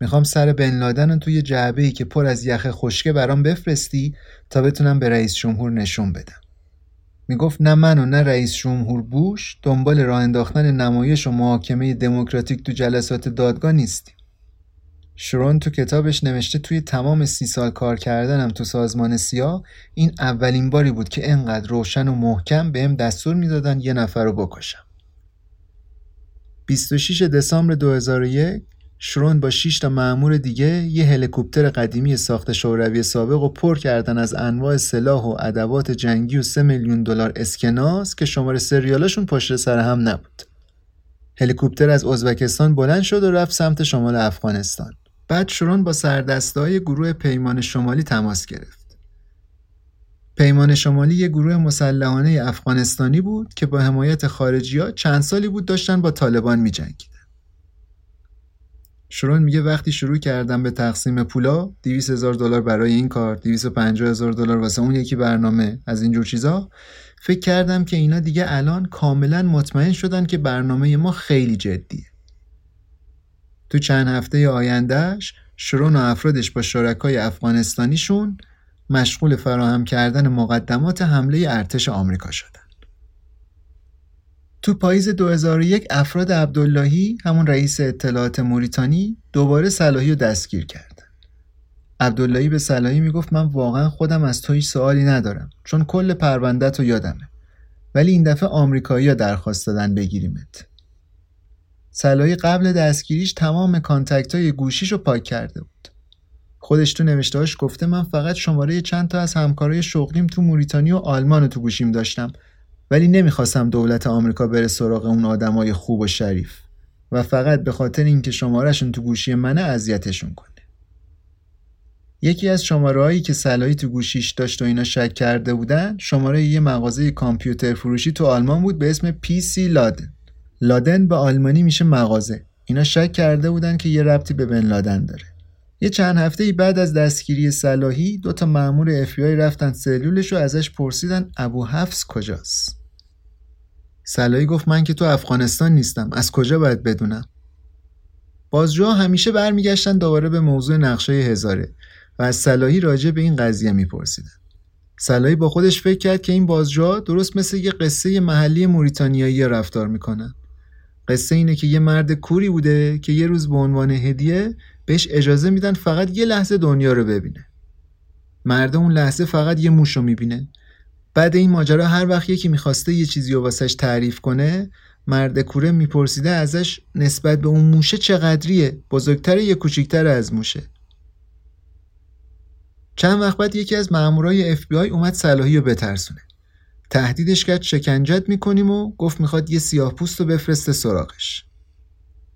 Speaker 1: می‌خوام سر بن لادن توی جعبه ای که پر از یخ خشکه برام بفرستی تا بتونم به رئیس جمهور نشون بدم. می‌گفت نه من و نه رئیس جمهور بوش دنبال راه انداختن نمایش و محاکمه دموکراتیک تو جلسات دادگاه نیستیم. شرون تو کتابش نوشته توی تمام سی سال کار کردنم تو سازمان سیا این اولین باری بود که انقدر روشن و محکم بهم دستور می‌دادن یه نفر رو بکشم. 26 دسامبر 2001 شرون با 6 تا مأمور دیگه یه هلیکوپتر قدیمی ساخت شوروی سابق و پر کردن از انواع سلاح و ادوات جنگی و 3 میلیون دلار اسکناس که شماره سریالاشون پشت سر هم نبود. هلیکوپتر از ازبکستان بلند شد و رفت سمت شمال افغانستان. بعد شرون با سردستهای گروه پیمان شمالی تماس گرفت. پیمان شمالی یه گروه مسلحانه افغانستانی بود که با حمایت خارجی ها چند سالی بود داشتن با طالبان می جنگیدن. شرون میگه وقتی شروع کردم به تقسیم پولا 200 هزار دلار برای این کار 250 هزار دلار واسه اون یکی برنامه از اینجور چیزا فکر کردم که اینا دیگه الان کاملا مطمئن شدن که برنامه ما خیلی جدیه تو چند هفته آیندهش شرون و افرادش با شرکای افغانستانیشون مشغول فراهم کردن مقدمات حمله ارتش آمریکا شدن. تو پاییز 2001 افراد عبداللهی همون رئیس اطلاعات موریتانی دوباره صلاحی رو دستگیر کرد. عبداللهی به صلاحی می‌گفت من واقعا خودم از تو هیچ سوالی ندارم چون کل پروندت رو یادمه. ولی این دفعه آمریکایی ها درخواست دادن بگیریمت. صلاحی قبل دستگیریش تمام contact های گوشیش رو پاک کرده بود. خودش تو نوشتهاش گفته من فقط شماره چند تا از همکارای شغلیم تو موریتانی و آلمان تو گوشیم داشتم ولی نمی‌خواستم دولت آمریکا بره سراغ اون آدمای خوب و شریف و فقط به خاطر اینکه شمارهشون تو گوشی منه اذیتشون کنه یکی از شماره هایی که صلاحی تو گوشیش داشت و اینا شک کرده بودن شماره یه مغازه کامپیوتر فروشی تو آلمان بود به اسم PC Laden لادن به آلمانی میشه مغازه. اینا شک کرده بودن که یه ربطی به بن لادن داره. یه چند هفته بعد از دستگیری صلاحی دو تا مأمور اف رفتن سلولش و ازش پرسیدن ابو حفظ کجاست؟ صلاحی گفت من که تو افغانستان نیستم. از کجا باید بدونم؟ بازجوها همیشه برمیگشتن دوباره به موضوع نقشه هزاره و از صلاحی راجع به این قضیه میپرسیدن. صلاحی با خودش فکر کرد که این بازجوها درست مثل یه قصه محلی موریتانیایی رفتار می‌کنن. قصه اینه که یه مرد کوری بوده که یه روز به عنوان هدیه بهش اجازه میدن فقط یه لحظه دنیا رو ببینه. مرد اون لحظه فقط یه موش رو می‌بینه. بعد این ماجرا هر وقت یکی می‌خواسته یه چیزی رو واسش تعریف کنه مرد کوره میپرسیده ازش نسبت به اون موشه چقدریه؟ بزرگتر یا کوچیکتر از موشه؟ چند وقت بعد یکی از مامورای آی اومد صلاحی رو بترسونه. تهدیدش کرد شکنجت می‌کنیم و گفت می‌خواد یه سیاه پوست رو بفرسته سراغش.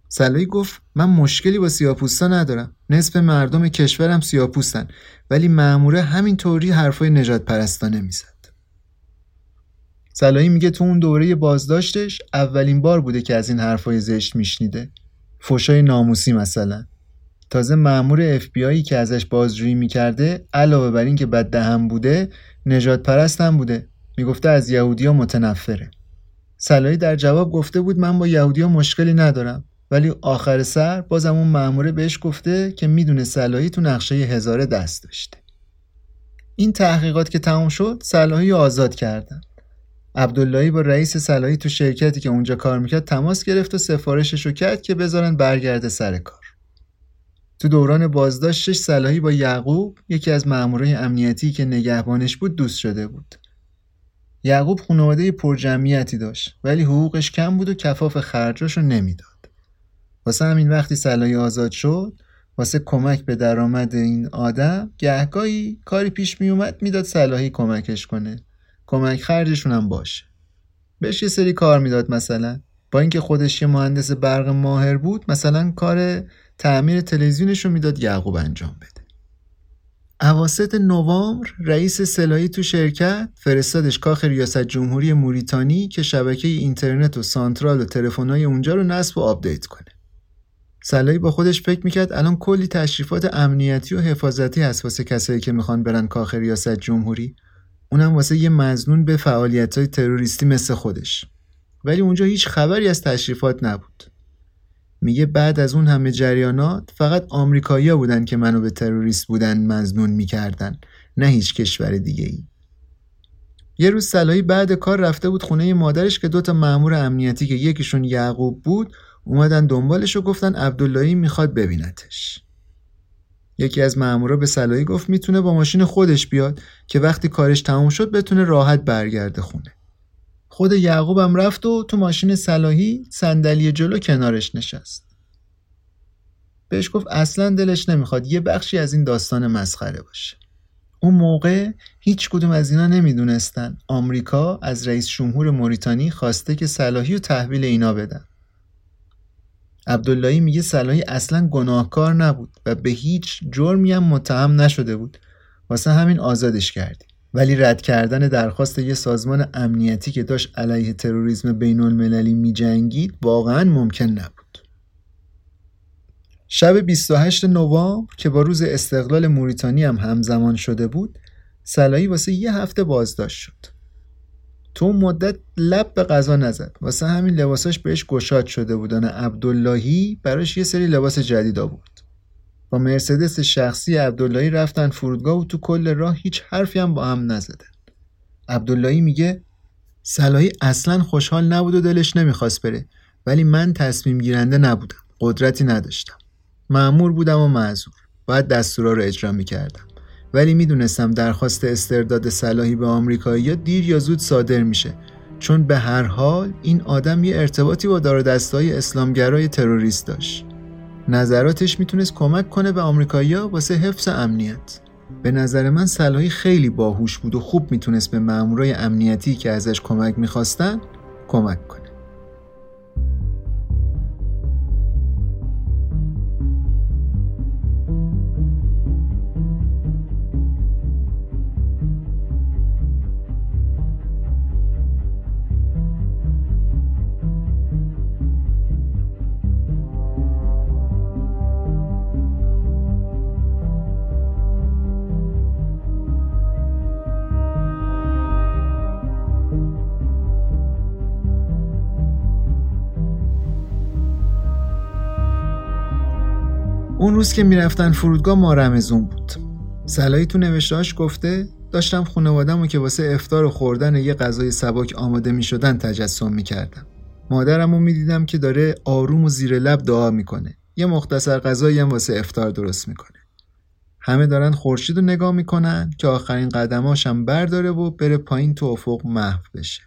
Speaker 1: سلایی گفت من مشکلی با سیاپوستا ندارم. نصف مردم کشورم سیاپوستن ولی معموره همین طوری حرفای نجات پرستانه می‌زد. سلایی میگه تو اون دوره بازداشتش اولین بار بوده که از این حرفای زشت میشنیده. فوشای ناموسی مثلا. تازه مأمور اف که ازش بازجویی می‌کرده علاوه بر اینکه بد دهم بوده نجات پرست هم بوده. می‌گفته از یهودیا متنفره. سلایی در جواب گفته بود من با یهودیا مشکلی ندارم ولی آخر سر بازم اون مأموره بهش گفته که می‌دونه صلاحی تو نقشه هزاره دست داشته. این تحقیقات که تموم شد صلاحی آزاد کردن. عبداللهی با رئیس صلاحی تو شرکتی که اونجا کار می‌کرد تماس گرفت و سفارشش رو کرد که بذارن برگرده سر کار. تو دوران بازداشتش صلاحی با یعقوب یکی از مامورای امنیتی که نگهبانش بود دوست شده بود. یعقوب خانواده پرجمعیتی داشت ولی حقوقش کم بود و کفاف خرجاشو نمی‌داد. واسه همین وقتی صلاحی آزاد شد واسه کمک به درآمد این آدم گهگاهی کاری پیش می اومد می‌داد صلاحی کمکش کنه. کمک خرجشون هم باشه. بهش یه سری کار می‌داد مثلا. با اینکه خودش یه مهندس برق ماهر بود مثلا کار تعمیر تلویزیونش رو می‌داد یعقوب انجام بده. اواسط نوامبر رئیس سلاحی تو شرکت فرستادش کاخ ریاست جمهوری موریتانی که شبکه اینترنت و سانترال و تلفن‌های اونجا رو نصب و update کنه. صلاحی با خودش فکر می‌کرد الان کلی تشریفات امنیتی و حفاظتی هست واسه کسایی که می‌خوان برن کاخ ریاست جمهوری. اونم واسه یه مظنون به فعالیت های تروریستی مثل خودش. ولی اونجا هیچ خبری از تشریفات نبود. میگه بعد از اون همه جریانات فقط آمریکایی‌ها بودن که منو به تروریست بودن مظنون می‌کردن نه هیچ کشور دیگه ای. یه روز سلایی بعد کار رفته بود خونه مادرش که دوتا مأمور امنیتی که یکیشون یعقوب بود اومدن دنبالش و گفتن عبداللهی می‌خواد ببینتش یکی از مامورا به صلاحی گفت می‌تونه با ماشین خودش بیاد که وقتی کارش تموم شد بتونه راحت برگرده خونه خود یعقوبم رفت و تو ماشین صلاحی صندلی جلو کنارش نشست. بهش گفت اصلا دلش نمی‌خواد یه بخشی از این داستان مسخره باشه. اون موقع هیچ کدوم از اینا نمی‌دونستن. آمریکا از رئیس جمهور موریتانی خواسته که صلاحی و تحویل اینا بدن. عبداللهی میگه صلاحی اصلا گناهکار نبود و به هیچ جرمی هم متهم نشده بود. واسه همین آزادش کردی ولی رد کردن درخواست یه سازمان امنیتی که داشت علیه تروریسم بین المللی می جنگید واقعا ممکن نبود. شب 28 نوامبر که با روز استقلال موریتانی هم همزمان شده بود سلایی واسه یه هفته بازداشت شد. تو مدت لب به غذا نزد. واسه همین لباساش بهش گشاد شده بودن عبداللهی براش یه سری لباس جدید آورد. با مرسدس شخصی عبداللهی رفتن فرودگاه و تو کل راه هیچ حرفی هم با هم نزدن. عبداللهی میگه سلایی اصلا خوشحال نبود و دلش نمی‌خواست بره ولی من تصمیم گیرنده نبودم قدرتی نداشتم. معمور بودم و معذور باید دستورا رو اجرا می‌کردم. ولی می‌دونستم درخواست استرداد صلاحی به آمریکایی دیر یا زود صادر میشه چون به هر حال این آدم یه ارتباطی با دار دستای اسلامگرای تروریست داشت. نظراتش می‌تونست کمک کنه به آمریکایی‌ها واسه حفظ امنیت. به نظر من صلاحی خیلی باهوش بود و خوب می‌تونست به مامورای امنیتی که ازش کمک می‌خواستن کمک کنه. اون روز که می‌رفتن فرودگاه ما رمزون بود سلایی تو نوشتهاش گفته داشتم خانوادم که واسه افتار و خوردن یه غذای سبک آماده می شدن تجسم می کردم. مادرم رو می دیدم که داره آروم و زیر لب دعا می‌کنه. یه مختصر غذایی هم واسه افتار درست می‌کنه. همه دارن خورشید رو نگاه می‌کنن که آخرین قدماشم برداره و بره پایین تو افق محو بشه.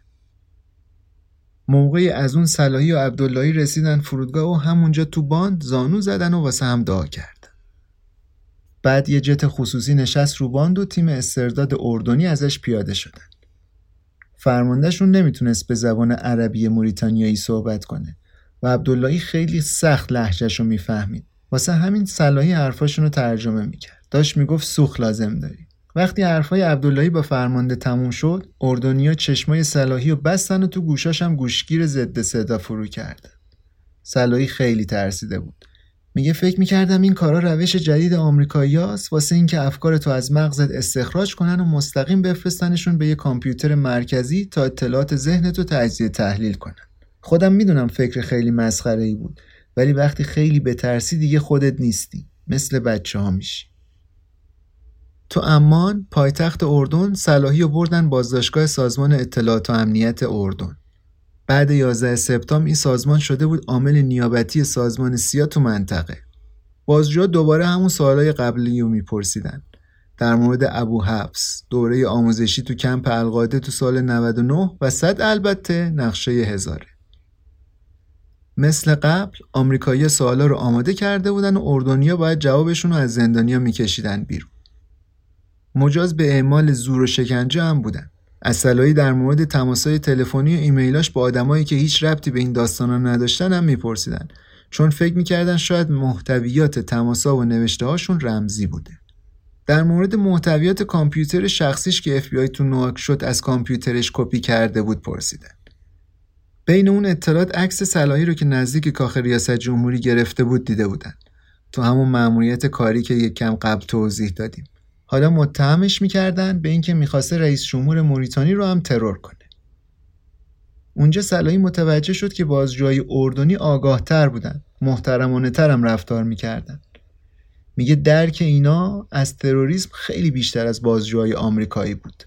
Speaker 1: موقعی از اون صلاحی و عبداللهی رسیدن فرودگاه و همونجا تو باند زانو زدن و واسه هم دعا کرد. بعد یه جت خصوصی نشست رو باند و تیم استرداد اردنی ازش پیاده شدن. فرماندهشون نمی‌تونست به زبان عربی موریتانیایی صحبت کنه و عبداللهی خیلی سخت لحجهش رو می‌فهمید. واسه همین صلاحی حرفاشون رو ترجمه می‌کرد. داشت می‌گفت سوخ لازم داری. وقتی حرفای عبداللهی با فرمانده تموم شد اردنیا چشمای صلاحی و بستن و تو گوشاش هم گوشگیر ضد صدا فرو کردن صلاحی خیلی ترسیده بود. میگه فکر می‌کردم این کارا روش جدید آمریکاییاست واسه اینکه افکار تو از مغزت استخراج کنن و مستقیم بفرستنشون به یه کامپیوتر مرکزی تا اطلاعات ذهنتو تجزیه تحلیل کنن. خودم می‌دونم فکر خیلی مسخره ای بود ولی وقتی خیلی بترسی دیگه خودت نیستی. مثل بچه ها میشی. تو امان پایتخت اردن صلاحی و بردن بازداشتگاه سازمان اطلاعات و امنیت اردن. بعد 11 سپتامبر این سازمان شده بود عامل نیابتی سازمان سیا تو منطقه. بازجوها دوباره همون سوالای قبلی رو میپرسیدن. در مورد ابو حبس دوره آموزشی تو کمپ القاده تو سال 99 و صد البته نقشه هزاره. مثل قبل آمریکایی سوالا رو آماده کرده بودن و اردنیا باید جوابشون رو از زندانیا میکشیدن بیرون. مجاز به اعمال زور و شکنجه هم بودن. اصلایی در مورد تماسای تلفنی و ایمیلاش با آدمایی که هیچ ربطی به این داستانا نداشتن هم میپرسیدن. چون فکر می‌کردن شاید محتویات تماسا و نوشته هاشون رمزی بوده. در مورد محتویات کامپیوتر شخصیش که اف تو نواک شد از کامپیوترش کپی کرده بود پرسیدن. بین اون اطلاعات عکس صلاحی رو که نزدیک کاخ ریاست جمهوری گرفته بود دیده بودن. تو همون مأموریت کاری که یک کم قبل توضیح دادیم. حالا متهمش می‌کردن به اینکه می‌خواسته رئیس جمهور موریتانی رو هم ترور کنه. اونجا صلاحی متوجه شد که بازجوهای اردنی آگاه تر بودن. محترمانه تر هم رفتار می‌کردن. میگه درک اینا از تروریسم خیلی بیشتر از بازجوهای آمریکایی بود.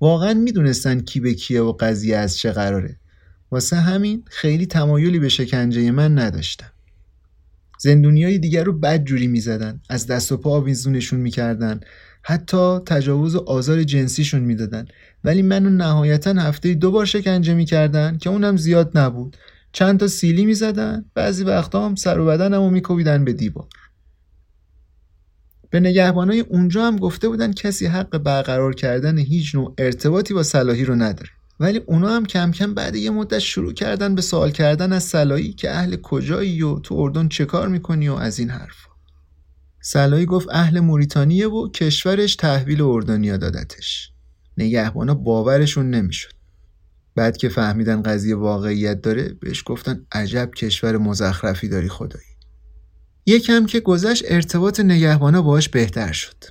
Speaker 1: واقعا می‌دونستن کی به کیه و قضیه از چه قراره. واسه همین خیلی تمایلی به شکنجه من نداشتن. زندونیای دیگر رو بد جوری می‌زدن. از دست و پا آویزونشون می‌کردن. حتی تجاوز و آزار جنسیشون می‌دادن. ولی منو نهایتا هفته دو بار شکنجه می‌کردن که اونم زیاد نبود. چند تا سیلی می‌زدن بعضی وقتا هم سر و بدنمو میکوبیدن به دیوار. به نگهبانای اونجا هم گفته بودن کسی حق برقرار کردن هیچ نوع ارتباطی با صلاحی رو نداره. ولی اونا هم کم کم بعد یه مدت شروع کردن به سوال کردن از صلاحی که اهل کجایی و تو اردن چه کار می‌کنی و از این حرف سلایی گفت اهل موریتانیه و کشورش تحویل اردنیا دادتش. نگهبانا باورشون نمی‌شد. بعد که فهمیدن قضیه واقعیت داره بهش گفتن عجب کشور مزخرفی داری خدایی. یکم که گذشت ارتباط نگهبانا باهاش بهتر شد.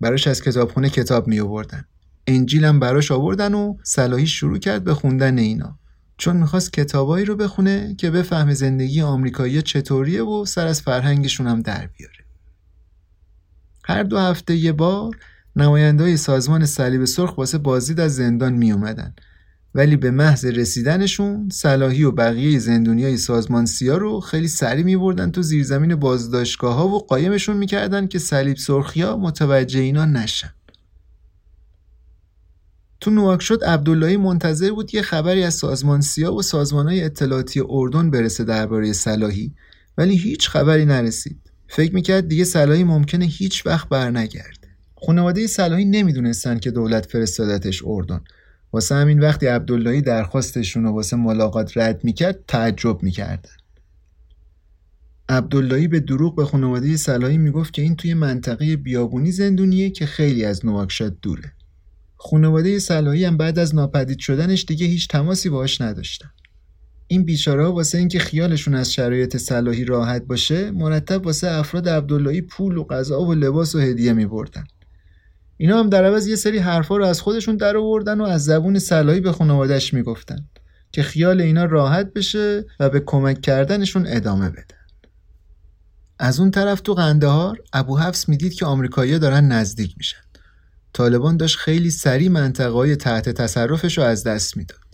Speaker 1: براش از کتابخونه کتاب می آوردن انجیلم براش آوردن و صلاحی شروع کرد به خوندن اینا. چون می‌خواست کتابایی رو بخونه که بفهم زندگی آمریکایی چطوریه و سر از فرهنگشون هم در بیاره. هر دو هفته یه بار نمایندهای سازمان صلیب سرخ واسه بازدید از زندان می اومدن ولی به محض رسیدنشون صلاحی و بقیه زندونیای سازمان سیا رو خیلی سریع می بردن تو زیرزمین بازداشتگاه ها و قایمشون می‌کردن که صلیب سرخیا متوجه اینا نشن. تو نواکشوت عبداللهی منتظر بود یه خبری از سازمان سیا و سازمانهای اطلاعاتی اردن برسه درباره صلاحی ولی هیچ خبری نرسید. فکر می‌کرد دیگه صلاحی ممکنه هیچ وقت برنگرده خانواده صلاحی نمی‌دونستن که دولت فرستادتش اردن. واسه همین وقتی عبداللهی درخواستشون رو واسه ملاقات رد می‌کرد تعجب می‌کردن. عبداللهی به دروغ به خانواده صلاحی می‌گفت که این توی منطقه بیابونی زندونیه که خیلی از نواکشات دوره. خانواده صلاحی هم بعد از ناپدید شدنش دیگه هیچ تماسی باهاش نداشتن. این بیچاره ها واسه اینکه خیالشون از شرایط صلاحی راحت باشه مرتب واسه افراد عبداللهی پول و غذا و لباس و هدیه می بردن. اینا هم در عوض یه سری حرفا رو از خودشون در آوردن و از زبون صلاحی به خانوادهش می‌گفتن که خیال اینا راحت بشه و به کمک کردنشون ادامه بدن. از اون طرف تو قندهار ابو حفص می‌دید که آمریکایی‌ها دارن نزدیک میشن. طالبان داشت خیلی سریع منطقه تحت تصرفش رو از دست می‌داد.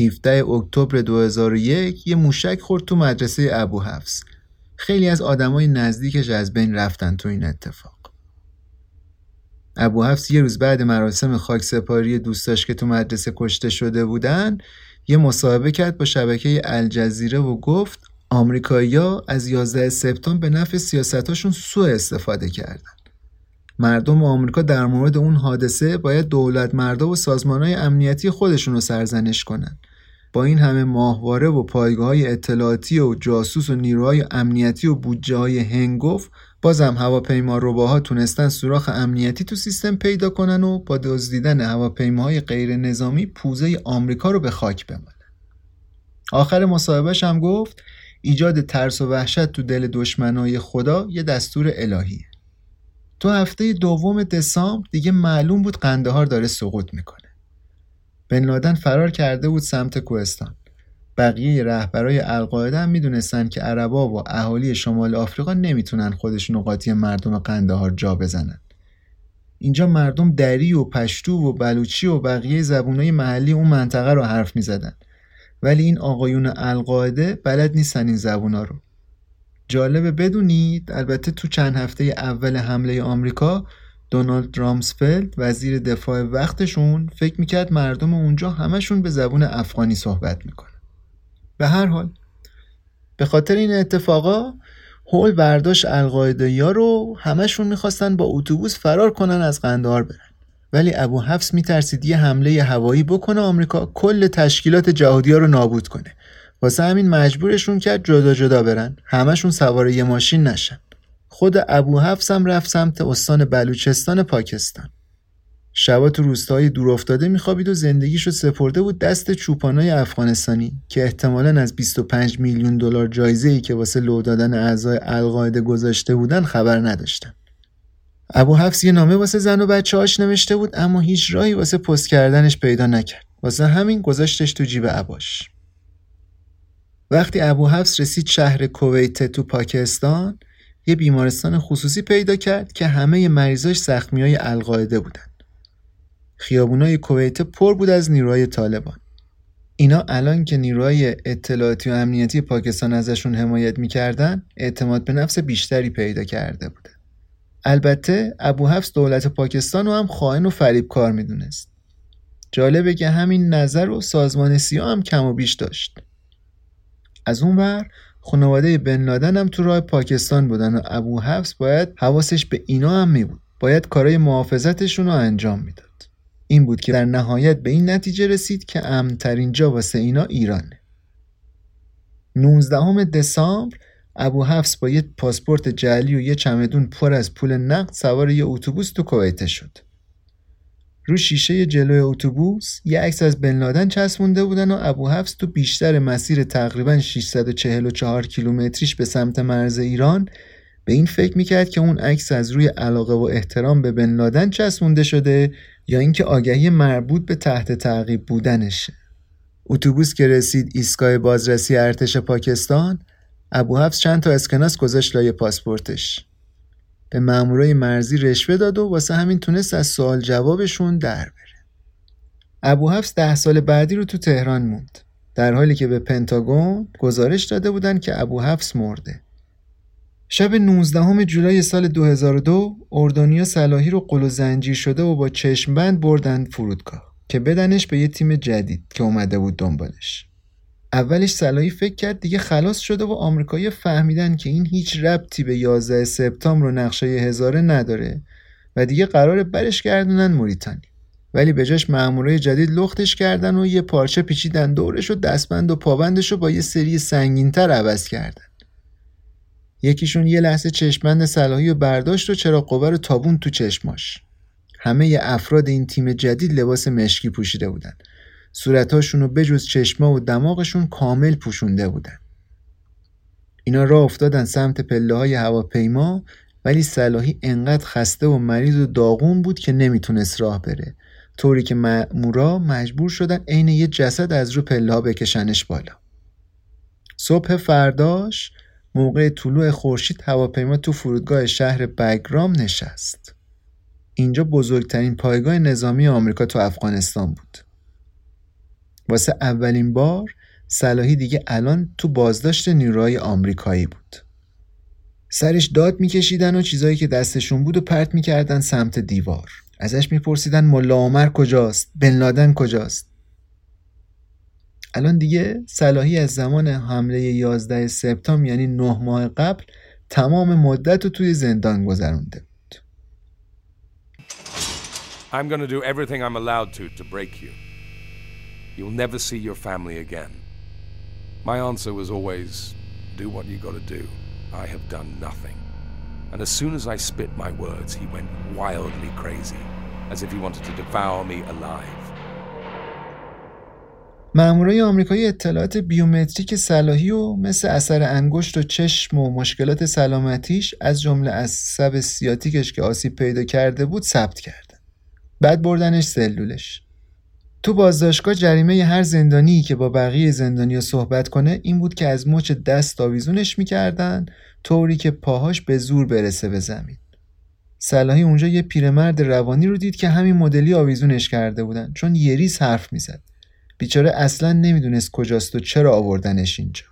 Speaker 1: 17 اکتبر 2001 یه موشک خورد تو مدرسه ابو حفص. خیلی از آدمای نزدیکش از بین رفتن تو این اتفاق. ابو حفص یه روز بعد مراسم خاک سپاری دوستاش که تو مدرسه کشته شده بودن یه مصاحبه کرد با شبکه الجزیره و گفت آمریکایی‌ها از 11 سپتامبر به نفع سیاستاشون سوء استفاده کردن. مردم آمریکا در مورد اون حادثه باید دولت مردا و سازمانهای امنیتی خودشون رو سرزنش کنن. با این همه ماهواره و پایگاه های اطلاعاتی و جاسوس و نیروهای امنیتی و بودجه های هنگوف بازم هواپیما روباها تونستن سوراخ امنیتی تو سیستم پیدا کنن و با دزدیدن هواپیماهای غیر نظامی پوزه آمریکا رو به خاک بمالن. آخر مصاحبهش هم گفت ایجاد ترس و وحشت تو دل دشمنای خدا یه دستور الهیه. تو هفته دوم دسامبر دیگه معلوم بود قندهار داره سقوط می‌کنه. بن لادن فرار کرده بود سمت کوهستان. بقیه رهبرای القاعده هم می‌دونستن که عربا و اهالی شمال آفریقا نمی‌تونن خودشون قاطی مردم قندهار جا بزنن. اینجا مردم دری و پشتو و بلوچی و بقیه زبونای محلی اون منطقه رو حرف می‌زدن. ولی این آقایون القاعده بلد نیستن این زبونا رو. جالبه بدونید البته تو چند هفته اول حمله آمریکا دونالد رامسفلد وزیر دفاع وقتشون فکر می‌کرد مردم اونجا همشون به زبون افغانی صحبت می‌کنن. به هر حال به خاطر این اتفاقا هول برداشت القاعده رو همشون می‌خواستن با اتوبوس فرار کنن از قندار برن. ولی ابو حفص میترسید یه حمله هوایی بکنه آمریکا کل تشکیلات جهادی ها رو نابود کنه. واسه همین مجبورشون کرد جدا جدا برن. همشون سوار یه ماشین نشن. خود ابو هم رفت سمت استان بلوچستان پاکستان. شبا تو روستاهای دور افتاده میخوابید و زندگیشو سپرده بود دست چوپانای افغانستانی که احتمالا از 25 میلیون دلار جایزه ای که واسه لو دادن اعضای القاعده گذاشته بودن خبر نداشتن. ابو حفص یه نامه واسه زن و بچه هاش نوشته بود اما هیچ راهی واسه پست کردنش پیدا نکرد. واسه همین گذاشتش تو جیب عباش. وقتی ابو حفص رسید شهر کویت تو پاکستان یه بیمارستان خصوصی پیدا کرد که همه مریضاش زخمی های القاعده بودن. خیابونای کویت پر بود از نیروهای طالبان. اینا الان که نیروهای اطلاعاتی و امنیتی پاکستان ازشون حمایت می‌کردن اعتماد به نفس بیشتری پیدا کرده بودن. البته ابو حفظ دولت پاکستان رو هم خائن و فریب کار می‌دونست. جالبه که همین نظر و سازمان سیا هم کم و بیش داشت. از اون ور خانواده بن لادن هم تو راه پاکستان بودن و ابو حفص باید حواسش به اینا هم می بود باید کارای محافظتشون رو انجام می‌داد. این بود که در نهایت به این نتیجه رسید که امنترین جا واسه اینا ایرانه. 19 دسامبر ابو حفص با یه پاسپورت جعلی و یه چمدون پر از پول نقد سوار یه اتوبوس تو کویت شد. رو شیشه جلوی اتوبوس یه عکس از بن لادن چسبونده بودن و ابو حفص تو بیشتر مسیر تقریبا 644 کیلومتریش به سمت مرز ایران به این فکر می‌کرد که اون عکس از روی علاقه و احترام به بن لادن چسبونده شده یا اینکه آگهی مربوط به تحت تعقیب بودنشه. اتوبوس که رسید ایستگاه بازرسی ارتش پاکستان ابو حفص چند تا اسکناس گذاشت لای پاسپورتش. به مامورای مرزی رشوه داد و واسه همین تونست از سوال جوابشون در بره. ابو حفص ده سال بعدی رو تو تهران موند در حالی که به پنتاگون گزارش داده بودن که ابو حفص مرده. شب 19 جولای سال 2002 اردنیا صلاحی رو قل و زنجیر شده و با چشم بند بردن فرودگاه که بدنش به یه تیم جدید که اومده بود دنبالش. اولش صلاحی فکر کرد دیگه خلاص شده و آمریکایی فهمیدن که این هیچ ربطی به 11 سپتامبر و نقشه هزاره نداره و دیگه قرار برش گردونن موریتانی. ولی به جاش مامورای جدید لختش کردن و یه پارچه پیچیدن دورش و دستبند و پابندش رو با یه سری سنگینتر عوض کردن. یکیشون یه لحظه چشمند صلاحی و برداشت و چرا رو تابون تو چشماش. همه افراد این تیم جدید لباس مشکی پوشیده بودن. صورتاشون رو بجز چشما و دماغشون کامل پوشونده بودن. اینا را افتادن سمت پله های هواپیما ولی صلاحی انقدر خسته و مریض و داغون بود که نمی‌تونست راه بره. طوری که مامورا مجبور شدن عین یه جسد از رو پله بکشنش بالا. صبح فرداش موقع طلوع خورشید هواپیما تو فرودگاه شهر بگرام نشست. اینجا بزرگترین پایگاه نظامی آمریکا تو افغانستان بود. واسه اولین بار صلاحی دیگه الان تو بازداشت نیروهای آمریکایی بود. سرش داد میکشیدن و چیزایی که دستشون بود و پرت می‌کردن سمت دیوار. ازش میپرسیدن ملا عمر کجاست؟ بن لادن کجاست؟ الان دیگه صلاحی از زمان حمله 11 سپتامبر یعنی نه ماه قبل تمام مدت رو توی زندان گذرونده بود.
Speaker 3: I'm gonna do everything I'm allowed to to break you. You'll never see your family again. My answer was always, do what you gotta do. I have done nothing. And as soon as I spit my words, he went wildly crazy, as if he wanted to devour me alive.
Speaker 1: مامورای آمریکایی اطلاعات بیومتریک صلاحی و مثل اثر انگشت و چشم و مشکلات سلامتیش از جمله از سب سیاتیکش که آسیب پیدا کرده بود ثبت کردن. بعد بردنش سلولش. تو بازداشتگاه جریمه هر زندانی که با بقیه زندانیا صحبت کنه این بود که از مچ دست آویزونش می‌کردن طوری که پاهاش به زور برسه به زمین. صلاحی اونجا یه پیرمرد روانی رو دید که همین مدلی آویزونش کرده بودن چون یه ریز حرف می‌زد. بیچاره اصلا نمی‌دونست کجاست و چرا آوردنش اینجا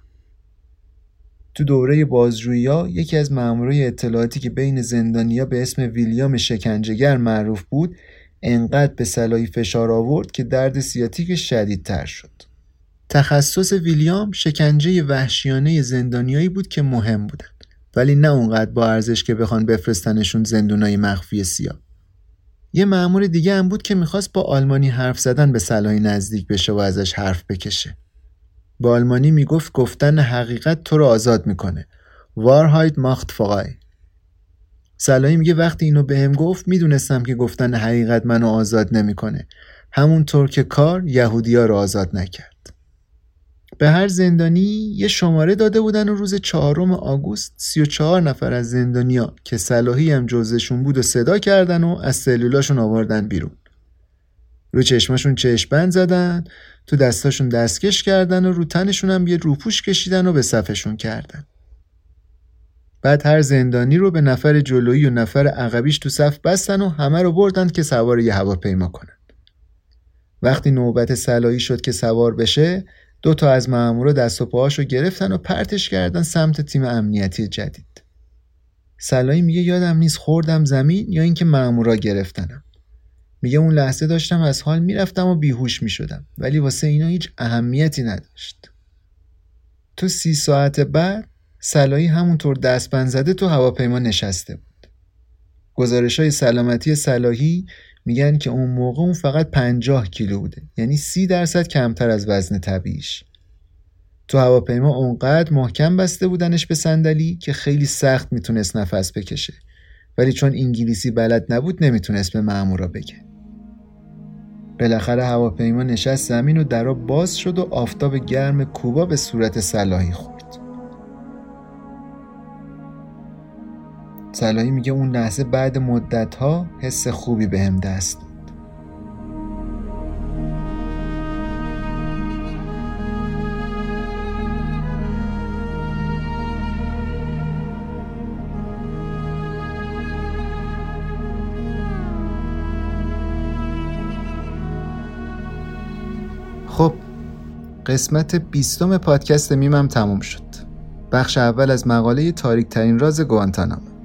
Speaker 1: تو دوره بازجویی یکی از مامورای اطلاعاتی که بین زندانیا به اسم ویلیام شکنجهگر معروف بود انقدر به صلاحی فشار آورد که درد سیاتیکش شدیدتر شد تخصص ویلیام شکنجه وحشیانه زندانیایی بود که مهم بودن ولی نه اونقدر با ارزش که بخوان بفرستنشون زندونای مخفی سیاه یه مأمور دیگه هم بود که می‌خواست با آلمانی حرف زدن به صلاحی نزدیک بشه و ازش حرف بکشه. با آلمانی می‌گفت گفتن حقیقت تو رو آزاد می‌کنه. وارهاید ماخت فقای. صلاحی میگه وقتی اینو بهم به گفت می‌دونستم که گفتن حقیقت منو آزاد نمی‌کنه. همونطور که کار یهودیا رو آزاد نکرد. به هر زندانی یه شماره داده بودن و روز چهارم آگوست 34 نفر از زندانیا که صلاحی هم جزشون بود و صدا کردن و از سلولاشون آوردن بیرون رو چشماشون چشمبند زدن تو دستاشون دستکش کردن و رو تنشون هم یه روپوش کشیدن و به صفشون کردن بعد هر زندانی رو به نفر جلویی و نفر عقبیش تو صف بستن و همه رو بردن که سوار یه هواپیما کنن وقتی نوبت صلاحی شد که سوار بشه دو تا از مامورا دست و پاهاشو گرفتن و پرتش کردن سمت تیم امنیتی جدید. سلایی میگه یادم نیست خوردم زمین یا اینکه مامورا گرفتنم. میگه اون لحظه داشتم از حال می‌رفتم و بیهوش می‌شدم ولی واسه اینا هیچ اهمیتی نداشت. تو سی ساعت بعد سلایی همونطور دستبند زده تو هواپیما نشسته بود. گزارش های سلامتی سلاحی میگن که اون موقع اون فقط 50 کیلو بوده یعنی 30 درصد کمتر از وزن طبیعیش. تو هواپیما اونقدر محکم بسته بودنش به صندلی که خیلی سخت می‌تونست نفس بکشه. ولی چون انگلیسی بلد نبود نمی‌تونست به مامورا بگه. بالاخره هواپیما نشست زمین و درا باز شد و آفتاب گرم کوبا به صورت صلاحی خورد. صلاحی میگه اون لحظه بعد مدت ها حس خوبی به دست خب قسمت بیستم پادکست میمم تموم شد. بخش اول از مقاله تاریک ترین راز گوانتانامو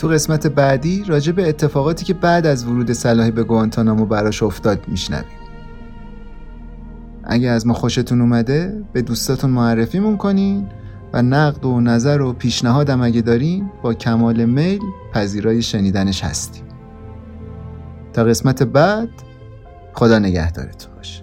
Speaker 1: تو قسمت بعدی راجع به اتفاقاتی که بعد از ورود صلاحی به گوانتانامو براش افتاد میشنویم. اگه از ما خوشتون اومده به دوستاتون معرفیمون کنین و نقد و نظر و پیشنهادم اگه دارین با کمال میل پذیرای شنیدنش هستیم. تا قسمت بعد خدا نگهدارتون باشه.